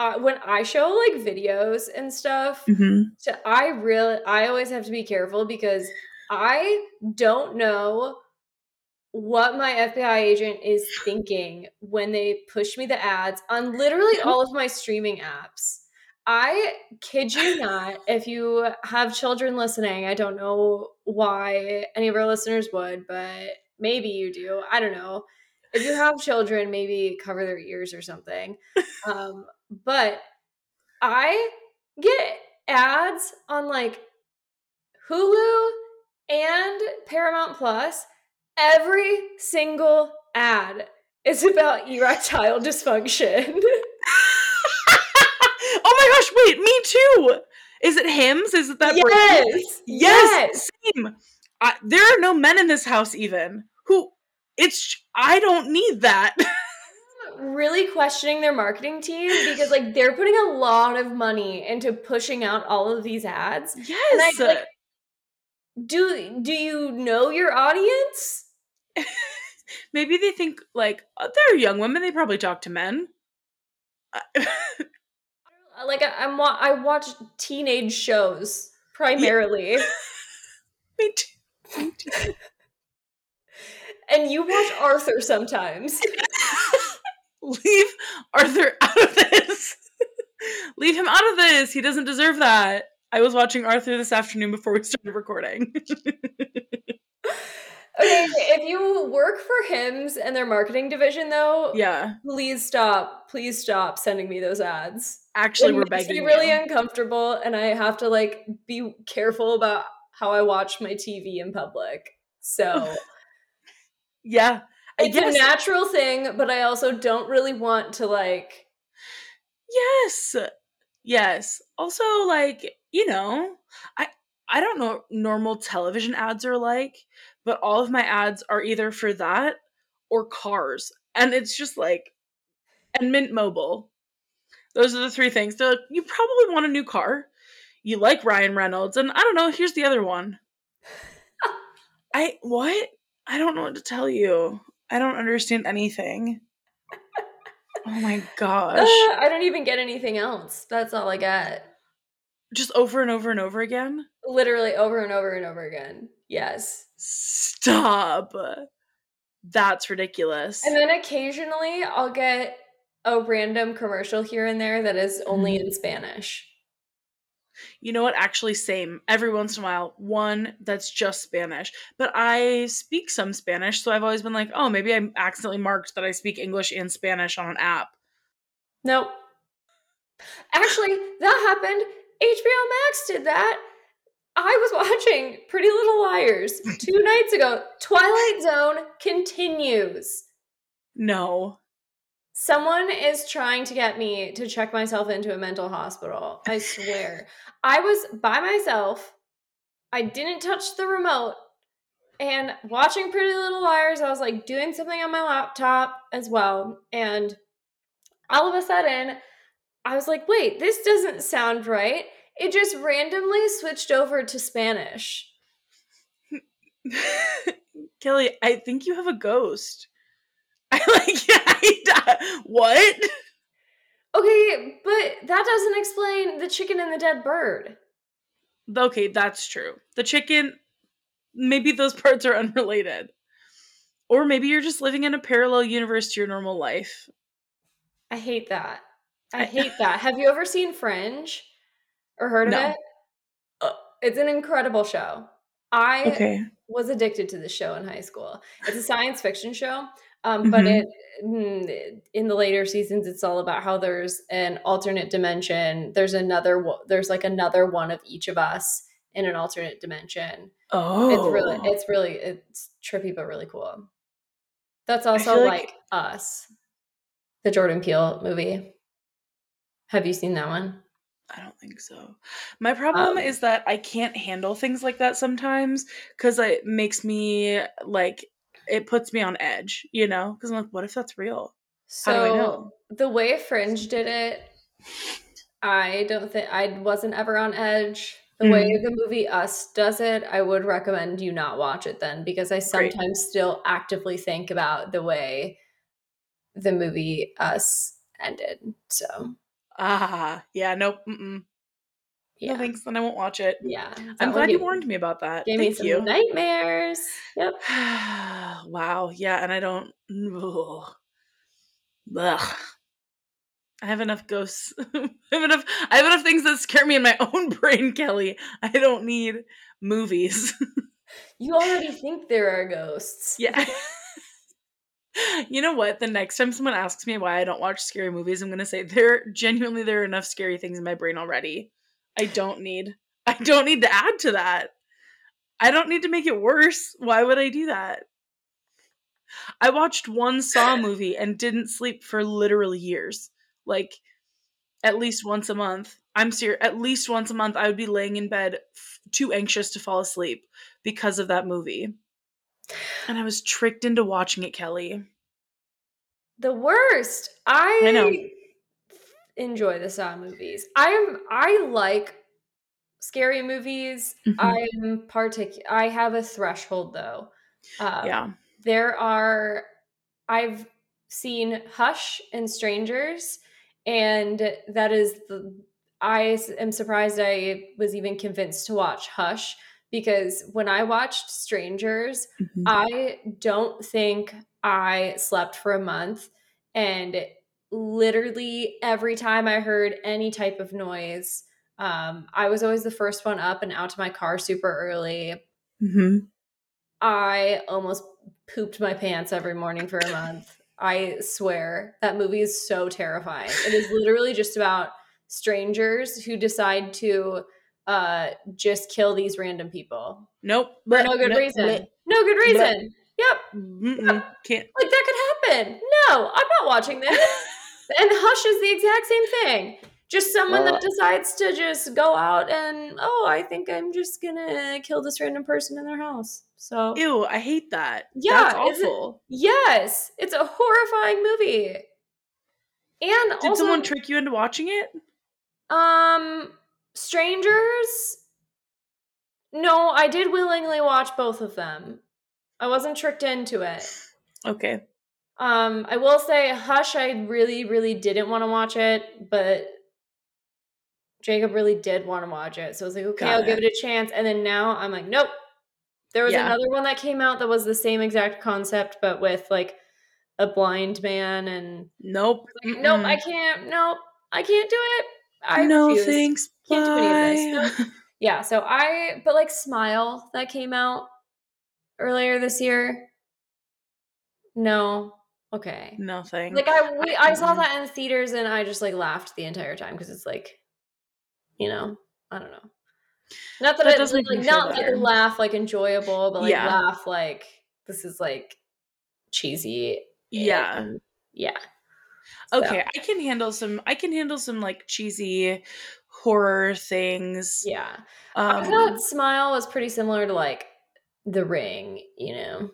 uh when I show like videos and stuff. Mm-hmm. So I really I always have to be careful because I don't know what my FBI agent is thinking when they push me the ads on literally all of my streaming apps. I kid you not, if you have children listening, I don't know why any of our listeners would, but maybe you do. I don't know. If you have children, maybe cover their ears or something. Um, but I get ads on like Hulu and Paramount Plus. Every single ad is about erectile dysfunction. oh my gosh! Wait, me too. Is it Hims? Is it that? brand? yes, Yes, same. I, there are no men in this house. Even who? It's. I don't need that. really questioning their marketing team because like they're putting a lot of money into pushing out all of these ads. yes. like, Do do you know your audience? Maybe they think like uh, they're young women. They probably talk to men. like I, I'm wa- I watch teenage shows primarily. Me too. Me too. And you watch Arthur sometimes. Leave Arthur out of this. Leave him out of this. He doesn't deserve that. I was watching Arthur this afternoon before we started recording. Okay, if you work for Hims and their marketing division, though, yeah, please stop. Please stop sending me those ads. Actually, it we're makes begging me really you. uncomfortable, and I have to like be careful about how I watch my TV in public. So yeah, I it's a natural thing, but I also don't really want to like. Yes. Yes. Also, like, you know, I I don't know what normal television ads are like, but all of my ads are either for that or cars. And it's just like and Mint Mobile. Those are the three things. They're like, you probably want a new car. You like Ryan Reynolds, and I don't know, here's the other one. I what? I don't know what to tell you. I don't understand anything. Oh my gosh. Uh, I don't even get anything else. That's all I get. Just over and over and over again? Literally over and over and over again. Yes. Stop. That's ridiculous. And then occasionally I'll get a random commercial here and there that is only Mhm. in Spanish. You know what? Actually, same. Every once in a while, one that's just Spanish. But I speak some Spanish, so I've always been like, oh, maybe I accidentally marked that I speak English and Spanish on an app. Nope. Actually, that happened. HBO Max did that. I was watching Pretty Little Liars two nights ago. Twilight Zone continues. No. Someone is trying to get me to check myself into a mental hospital. I swear. I was by myself. I didn't touch the remote. And watching Pretty Little Liars, I was like doing something on my laptop as well. And all of a sudden, I was like, wait, this doesn't sound right. It just randomly switched over to Spanish. Kellie, I think you have a ghost. I like I, what? Okay, but that doesn't explain the chicken and the dead bird. Okay, that's true. The chicken, maybe those parts are unrelated. Or maybe you're just living in a parallel universe to your normal life. I hate that. I I- hate that. Have you ever seen Fringe or heard of No. it? Uh, It's an incredible show. I Okay. was addicted to this show in high school. It's a science fiction show, um, but Mhm. it mm, in the later seasons, it's all about how there's an alternate dimension. There's another. There's like another one of each of us in an alternate dimension. Oh. It's really, it's really, it's trippy but really cool. That's also like, like- Us, the Jordan Peele movie. Have you seen that one? I don't think so. My problem Um, is that I can't handle things like that sometimes because it makes me like it puts me on edge, you know? Because I'm like, what if that's real? So How do I know? the way Fringe did it, I don't think I wasn't ever on edge. The way Mhm. the movie Us does it, I would recommend you not watch it then because I Great. sometimes still actively think about the way the movie Us ended. So Ah, yeah, nope. Mm-mm. Yeah, No thanks, then I won't watch it. yeah. I'm glad you gave- warned me about that. Gave me Thank some you. nightmares. Yep. wow, yeah, and I don't. Ugh. Ugh. I have enough ghosts. I have enough. I have enough things that scare me in my own brain, Kellie. I don't need movies. You already think there are ghosts. yeah. you know what? The next time someone asks me why I don't watch scary movies, I'm gonna say there genuinely there are enough scary things in my brain already. I don't need. I don't need to add to that. I don't need to make it worse. Why would I do that? I watched one Saw movie and didn't sleep for literal years. Like at least once a month. I'm serious. At least once a month, I would be laying in bed f- too anxious to fall asleep because of that movie. And I was tricked into watching it, Kellie. The worst. I, I know. Enjoy the Saw movies. I am I like scary movies. Mhm. I'm partic- I have a threshold though. Um, yeah. there are I've seen Hush and Strangers, and that is the I am surprised I was even convinced to watch Hush because when I watched Strangers, Mhm. I don't think I slept for a month and literally every time I heard any type of noise, um, I was always the first one up and out to my car super early. Mhm. I almost pooped my pants every morning for a month. I swear that movie is so terrifying. It is literally just about strangers who decide to uh just kill these random people Nope. for no good reason. No good reason. Yep. Mm-mm. Can't. Like that could happen. No, I'm not watching this. And Hush is the exact same thing. Just someone that decides to just go out and oh, I think I'm just gonna kill this random person in their house. So Ew, I hate that. Yeah, That's is it- awful. yes, it's a horrifying movie. And Did also, someone trick you into watching it? um, Strangers. No, I did willingly watch both of them. I wasn't tricked into it. Okay. Um, I will say Hush, I really, really didn't want to watch it, but Jacob really did want to watch it. So I was like, okay, Got I'll it. give it a chance. And then now I'm like, nope. There was Yeah. another one that came out that was the same exact concept, but with like a blind man and Nope. like, nope, I can't, nope, I can't do it. I no refuse. thanks. Can't do any of Bye. Yeah, so I but like Smile that came out earlier this year. No. Okay. Nothing. Like I we, I saw that in theaters and I just like laughed the entire time because it's like, you know, I don't know. Not that, That I does like, not like laugh like enjoyable, but like Yeah. laugh like this is like cheesy. yeah. yeah. So, Okay, I can handle some. I can handle some like cheesy horror things. yeah. I Um, thought Smile was pretty similar to like The Ring, you know.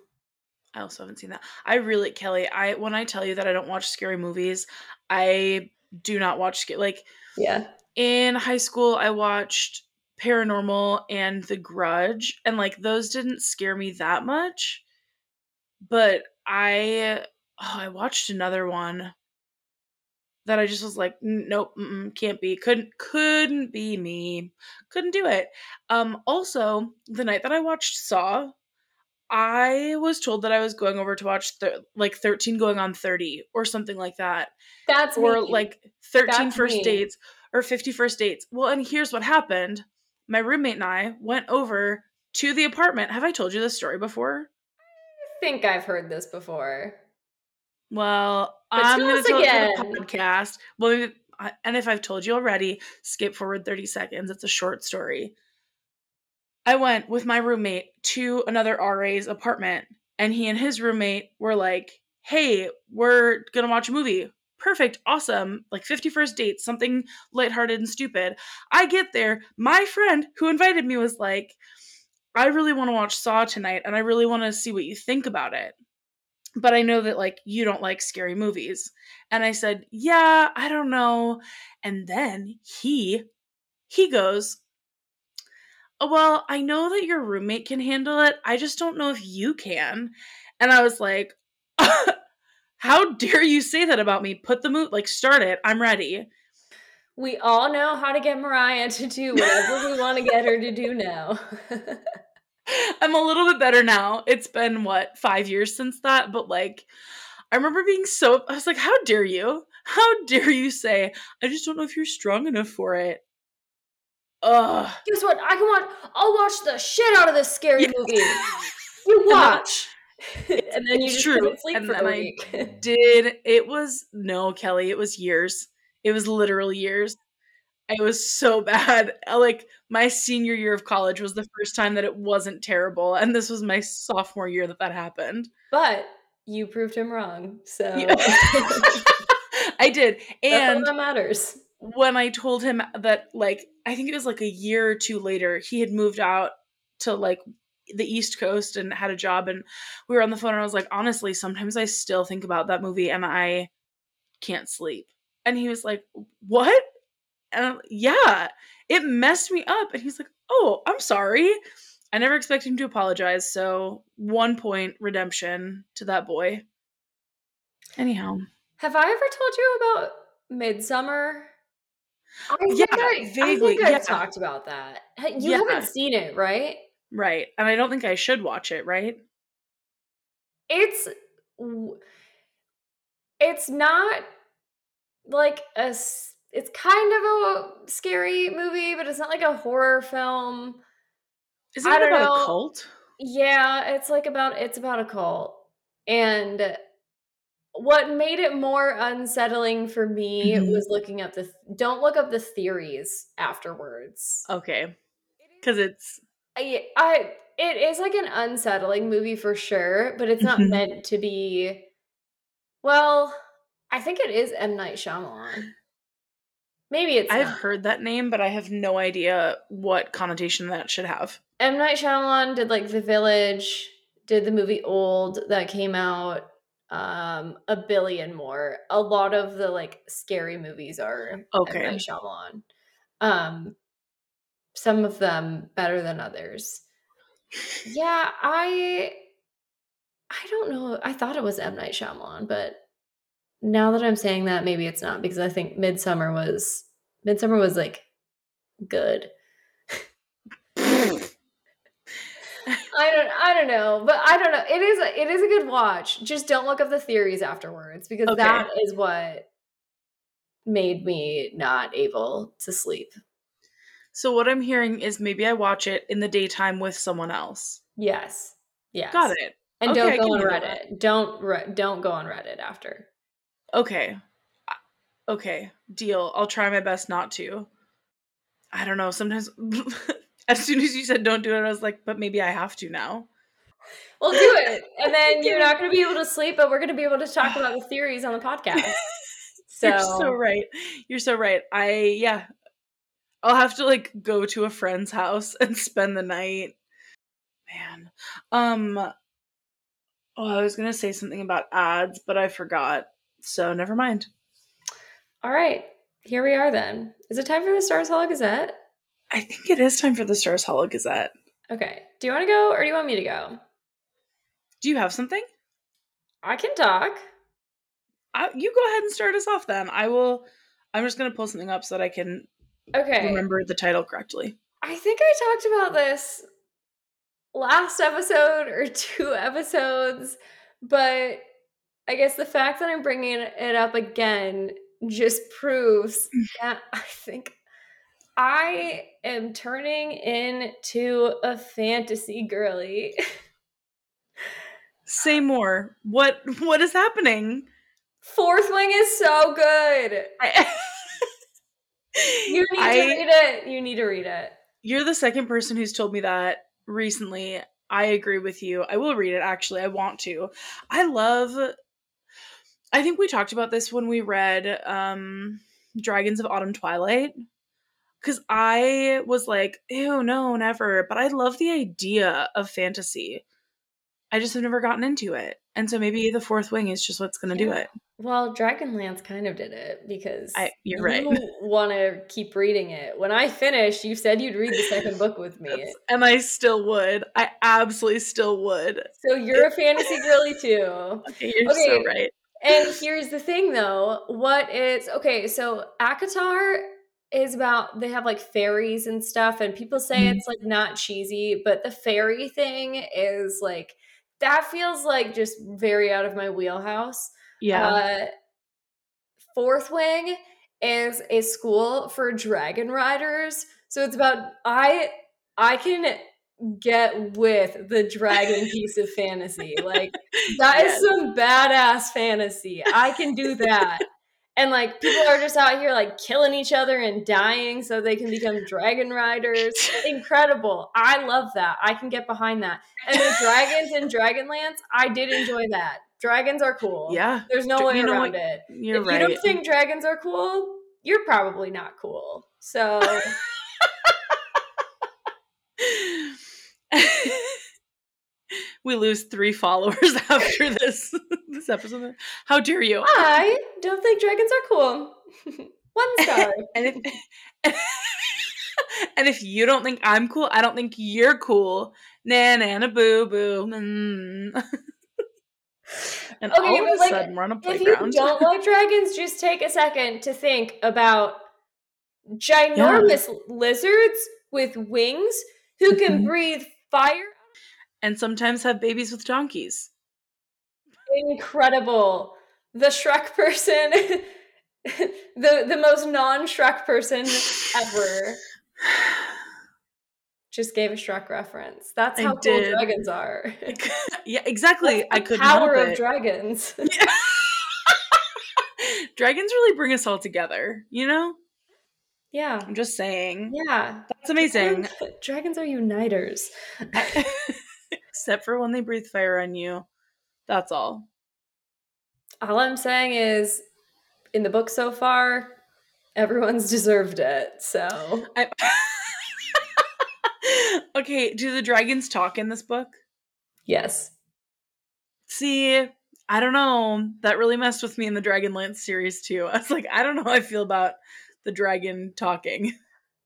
I also haven't seen that. I really, Kellie. I when I tell you that I don't watch scary movies, I do not watch like Yeah. in high school. I watched Paranormal and The Grudge, and like those didn't scare me that much. But I, oh, I watched another one that I just was like, nope, can't be, couldn't, couldn't be me, couldn't do it. Um, also, the night that I watched Saw, I was told that I was going over to watch th- like 13 going on 30 or something like that. That's Or me. like 13 That's first me. dates or 50 first dates. Well, and here's what happened. My roommate and I went over to the apartment. Have I told you this story before? I think I've heard this before. Well, But I'm going to tell again. for the podcast. Well, and if I've told you already, skip forward 30 seconds. It's a short story. I went with my roommate to another RA's apartment, and he and his roommate were like, hey, we're to watch a movie. Perfect, awesome. Like 51st date, something lighthearted and stupid. I get there. My friend who invited me was like, I really want to watch Saw tonight, and I really want to see what you think about it but I know that like you don't like scary movies. And I said, "Yeah, I don't know." And then he he goes, "Well, I know that your roommate can handle it. I just don't know if you can." And I was like, "How dare you say that about me? Put the mood like start it. I'm ready." We all know how to get Mariah to do whatever we want to get her to do now. I'm a little bit better now. It's been what, 5 years since that, but like I remember being so I was like, "How dare you? How dare you say I just don't know if you're strong enough for it." Ugh. Guess what? I can watch. I'll watch the shit out of this scary Yeah. movie. You watch, and then you it's just true. sleep And for then I. Did it was no, Kellie, it was years. It was literal years. It was so bad. I, Like my senior year of college was the first time that it wasn't terrible, and this was my sophomore year that that happened. but you proved him wrong, so Yeah. I did, and that matters. When I told him that, like, I think it was like a year or two later, he had moved out to like the East Coast and had a job, and we were on the phone, and I was like, honestly, sometimes I still think about that movie and I can't sleep. And he was like, what? And yeah, it messed me up. And he's like, "Oh, I'm sorry." I never expected him to apologize. So one point redemption to that boy. Anyhow, Have I ever told you about Midsummer? I Yeah, I, I vaguely, think I yeah. talked about that. You Yeah. haven't seen it, right? right. And I don't think I should watch it, right? It's it's not like a it's kind of a scary movie, but it's not like a horror film. Is it about know. a cult? Yeah, it's like about it's about a cult. And what made it more unsettling for me Mhm. was looking up the th- don't look up the theories afterwards. Okay. Because it's I, I it is like an unsettling movie for sure, but it's not Mhm. meant to be well, I think it is M Night Shyamalan. Maybe it's I've not. heard that name, but I have no idea what connotation that should have. M Night Shyamalan did like The Village, did the movie Old that came out, um, a billion more. A lot of the like scary movies are Okay. M Night Shyamalan. Um, some of them better than others. Yeah, I I don't know. I thought it was M Night Shyamalan, but now that I'm saying that, maybe it's not because I think Midsommar was Midsommar was like good. I don't I don't know, but I don't know. It is a, it is a good watch. Just don't look up the theories afterwards because Okay. that is what made me not able to sleep. so what I'm hearing is maybe I watch it in the daytime with someone else. Yes. Yes. Got it. And Okay, don't go on Reddit. Don't re- don't go on Reddit after. Okay. Okay. Deal. I'll try my best not to. I don't know. Sometimes as soon as you said don't do it, I was like, but maybe I have to now. We'll do it. And then you're not going to be able to sleep, but we're going to be able to talk about the theories on the podcast. So, You're so right. You're so right. I yeah. I'll have to like go to a friend's house and spend the night. Man. Um Oh, I was going to say something about ads, but I forgot. So never mind. all right. Here we are then. Is it time for the Stars Hollow Gazette? I think it is time for the Stars Hollow Gazette. Okay. Do you want to go or do you want me to go? Do you have something? I can talk. I, you go ahead and start us off then. I will I'm just going to pull something up so that I can Okay. remember the title correctly. I think I talked about this last episode or two episodes, but I guess the fact that I'm bringing it up again just proves that I think I am turning into a fantasy girly. Say more. What what is happening? Fourth Wing is so good. I, You need I- to read it. You need to read it. You're the second person who's told me that recently. I agree with you. I will read it actually. I want to. I love I think we talked about this when we read um Dragons of Autumn Twilight cuz I was like, "Ew, no, never." But I love the idea of fantasy. I just have never gotten into it. And so maybe the fourth wing is just what's going to do it. Well, Dragonlance kind of did it because I- you're right. You want to keep reading it. When I finished, you said you'd read the second book with me. That's- and I still would. I absolutely still would. So you're a fantasy girly too. Okay, you're so right. And here's the thing though, what is okay, so ACOTAR is about they have like fairies and stuff and people say Mhm. it's like not cheesy, but the fairy thing is like that feels like just very out of my wheelhouse. Yeah. Uh, Fourth Wing is a school for dragon riders. So it's about I I can get with the dragon piece of fantasy. Like that is Yes. some badass fantasy. I can do that. And like people are just out here like killing each other and dying so they can become dragon riders. Incredible. I love that. I can get behind that. And the dragons in Dragonlance, I did enjoy that. Dragons are cool. yeah. There's no way you know around what? it. You're if right. you don't think dragons are cool, you're probably not cool. So we lose three followers after this this episode. How dare you? I don't think dragons are cool. One star. and if and if you don't think I'm cool, I don't think you're cool. Na na na boo boo. Mm. and Okay, all of a like, sudden we're on a playground. if you don't like dragons, just take a second to think about ginormous lizards with wings who can Mhm. breathe fire. And sometimes have babies with donkeys. Incredible. The Shrek person, the the most non-Shrek person ever, just gave a Shrek reference. That's I how cool did. dragons are. yeah, exactly. I couldn't power of it. dragons. Yeah. Dragons really bring us all together, you know? yeah. I'm just saying. Yeah. That's amazing. Dragons are uniters. Except for when they breathe fire on you. That's all. All I'm saying is, in the book so far, everyone's deserved it. So I- okay, do the dragons talk in this book? yes, See, I don't know. That really messed with me in the Dragonlance series too. I was like, I don't know how I feel about the dragon talking.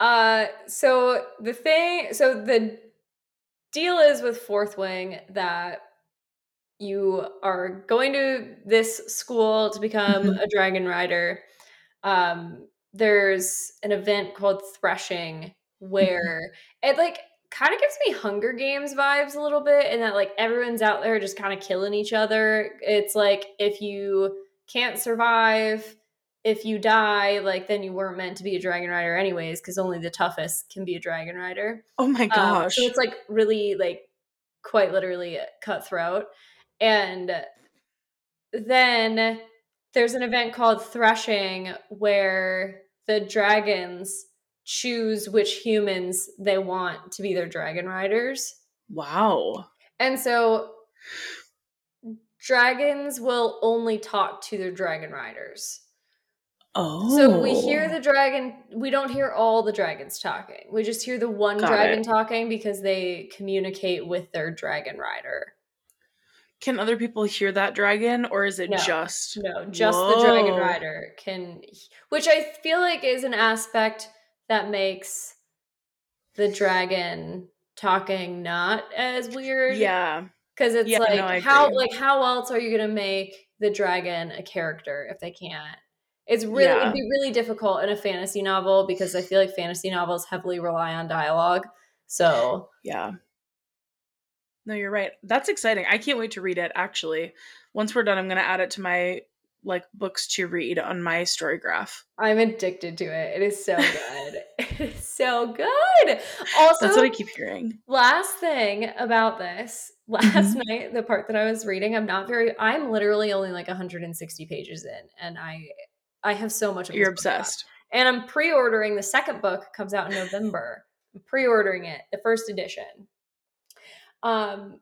Uh, so the thing, so the deal is with Fourth Wing that you are going to this school to become Mhm. a dragon rider. Um, there's an event called Threshing where it like kind of gives me Hunger Games vibes a little bit, and that like everyone's out there just kind of killing each other. It's like if you can't survive if you die, like then you weren't meant to be a dragon rider anyways, because only the toughest can be a dragon rider. Oh my Um, gosh. so it's like really like quite literally cutthroat. And then there's an event called Threshing where the dragons choose which humans they want to be their dragon riders. wow. And so dragons will only talk to their dragon riders. Oh. So we hear oh. the dragon, we don't hear all the dragons talking. We just hear the one Got dragon it. talking because they communicate with their dragon rider. Can other people hear that dragon or is it No. just No, just the dragon rider can, which I feel like is an aspect that makes the dragon talking not as weird. Yeah. because it's Yeah, like no, how like how else are you gonna make the dragon a character if they can't? It's really Yeah. it'd be really difficult in a fantasy novel because I feel like fantasy novels heavily rely on dialogue. So Yeah. No, you're right. That's exciting. I can't wait to read it actually. Once we're done, I'm going to add it to my like books to read on my StoryGraph. I'm addicted to it. It is so good. it is so good. Also, That's what I keep hearing. last thing about this last Mhm. night the part that i was reading i'm not very i'm literally only like 160 pages in and i i have so much of You're obsessed. and i'm pre-ordering the second book comes out in november. I'm pre-ordering it the first edition. Um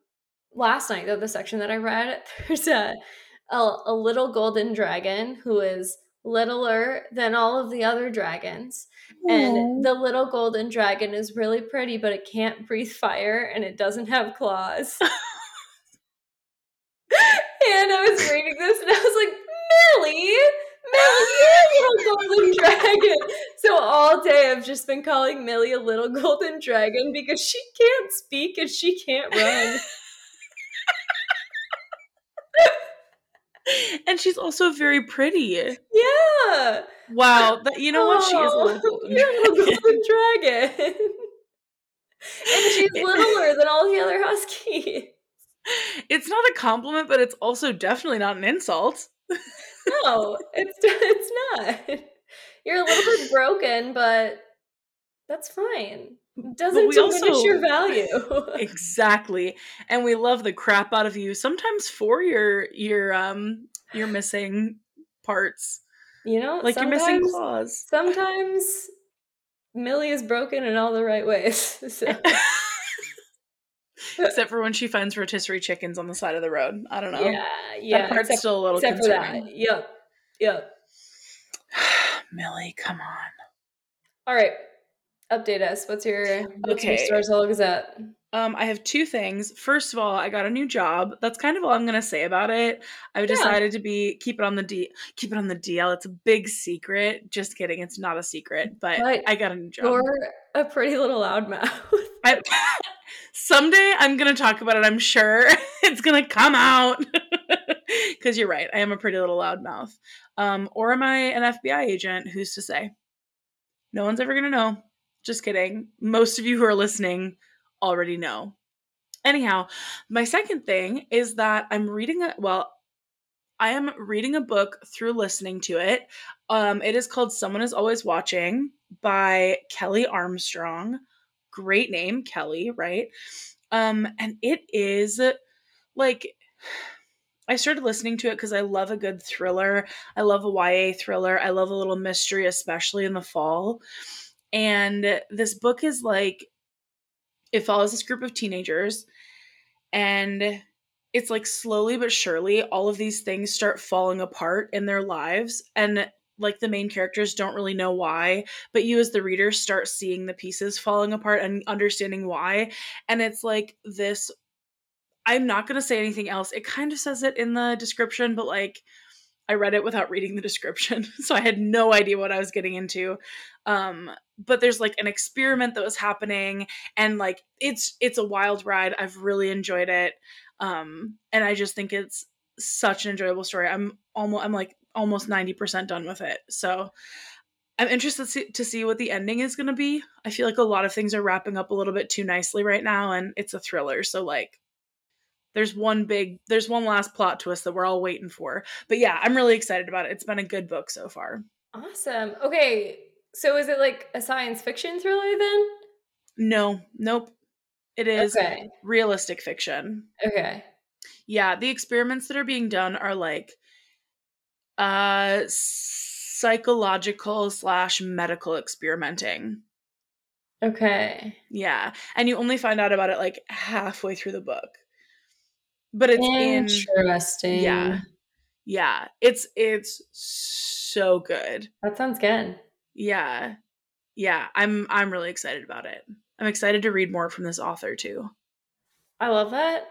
last night though the section that i read there's a a, a little golden dragon who is littler than all of the other dragons. And the little golden dragon is really pretty, but it can't breathe fire and it doesn't have claws. and I was reading this and I was like, Millie, Millie, a little golden dragon. So all day I've just been calling Millie a little golden dragon because she can't speak and she can't run. and she's also very pretty. Yeah. Wow, that you know what? She is a little golden You're a golden dragon. and she's littler than all the other huskies. It's not a compliment, but it's also definitely not an insult. No, it's it's not. You're a little bit broken, but that's fine. It doesn't diminish also- your value. exactly. And we love the crap out of you sometimes for your your um your missing parts. you know, Like you're missing claws. Sometimes Millie is broken in all the right ways. So, Except for when she finds rotisserie chickens on the side of the road. I don't know. yeah, yeah. that part's except still a little except for concerning. that. Yep, yep. Millie, come on. All right, update us. What's your what's your Okay. Stars Hollow Gazette? Um, I have two things. First of all, I got a new job. That's kind of all I'm gonna say about it. I've Yeah. decided to be keep it on the D keep it on the DL. It's a big secret. Just kidding, it's not a secret, but, But I got a new job. You're a pretty little loudmouth. I, someday I'm gonna talk about it. I'm sure it's gonna come out because you're right. I am a pretty little loudmouth. Um, or am I an FBI agent? Who's to say? No one's ever gonna know. Just kidding. Most of you who are listening already know. Anyhow, my second thing is that I'm reading a well. I am reading a book through listening to it. Um, it is called Someone is Always Watching by Kelley Armstrong great name, Kelly, right? Um, and it is like I started listening to it because I love a good thriller. I love a YA thriller. I love a little mystery, especially in the fall. And this book is like it follows this group of teenagers and it's like slowly but surely all of these things start falling apart in their lives and like the main characters don't really know why but you as the reader start seeing the pieces falling apart and understanding why and it's like this i'm not going to say anything else. It kind of says it in the description but like i read it without reading the description so i had no idea what i was getting into. Um but there's like an experiment that was happening and like it's it's a wild ride. I've really enjoyed it. Um and i just think it's such an enjoyable story. I'm almost i'm like almost 90% done with it. So i'm interested to see what the ending is going to be. I feel like a lot of things are wrapping up a little bit too nicely right now and it's a thriller so like there's one big there's one last plot twist that we're all waiting for but yeah i'm really excited about it it's been a good book so far awesome. Okay. So is it like a science fiction thriller then? no nope it is Okay. realistic fiction Okay. yeah the experiments that are being done are like uh psychological slash medical experimenting Okay. yeah and you only find out about it like halfway through the book but it's in Interesting. yeah yeah it's it's so good That sounds good. yeah yeah i'm i'm really excited about it i'm excited to read more from this author too I love that.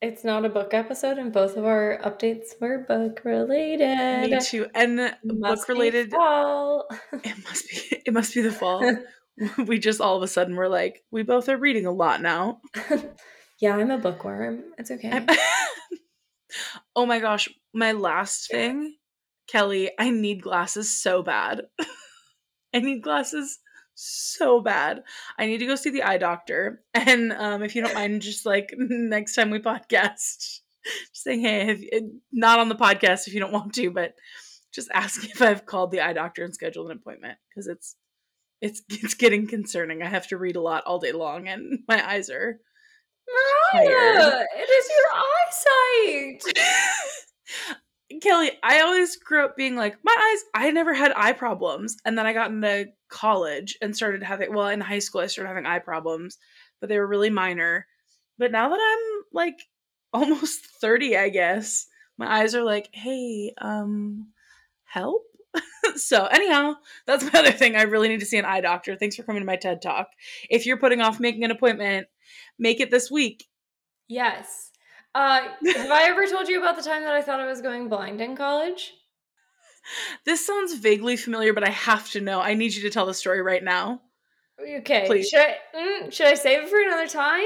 It's not a book episode, and both of our updates were book related. me too and book related fall. it must be it must be the fall we just all of a sudden were like, we both are reading a lot now. yeah, I'm a bookworm. It's okay. Oh my gosh, my last thing, Kellie, I need glasses so bad. I need glasses so bad. I need to go see the eye doctor. And um, if you don't mind, just like next time we podcast, just saying, hey, not on the podcast if you don't want to, but just ask if I've called the eye doctor and scheduled an appointment because it's it's it's getting concerning. I have to read a lot all day long, and my eyes are Mariah, it is your eyesight. Kellie, I always grew up being like, my eyes, I never had eye problems. And then I got into college and started having, well, in high school, I started having eye problems, but they were really minor. But now that I'm like almost 30, I guess, my eyes are like, hey, um, help? so, anyhow, that's my other thing. I really need to see an eye doctor. Thanks for coming to my TED Talk. If you're putting off making an appointment, make it this week. Yes. Uh, have I ever told you about the time that I thought I was going blind in college? This sounds vaguely familiar, but I have to know. I need you to tell the story right now. Okay. Please. Should I mm, should I save it for another time?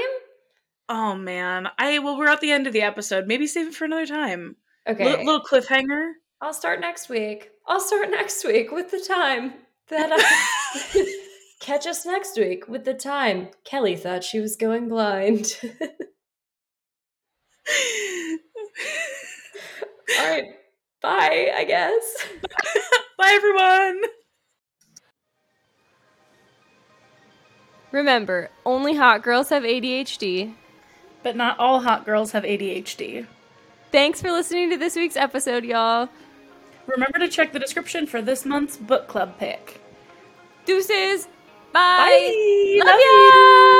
Oh man, I well, we're at the end of the episode. Maybe save it for another time. Okay. Li- little cliffhanger. I'll start next week. I'll start next week with the time that I catch us next week with the time Kellie thought she was going blind. All right. Bye, I guess. Bye, everyone. Remember, only hot girls have ADHD. But not all hot girls have ADHD. Thanks for listening to this week's episode, y'all. Remember to check the description for this month's book club pick. Deuces. Bye. Love, Love ya.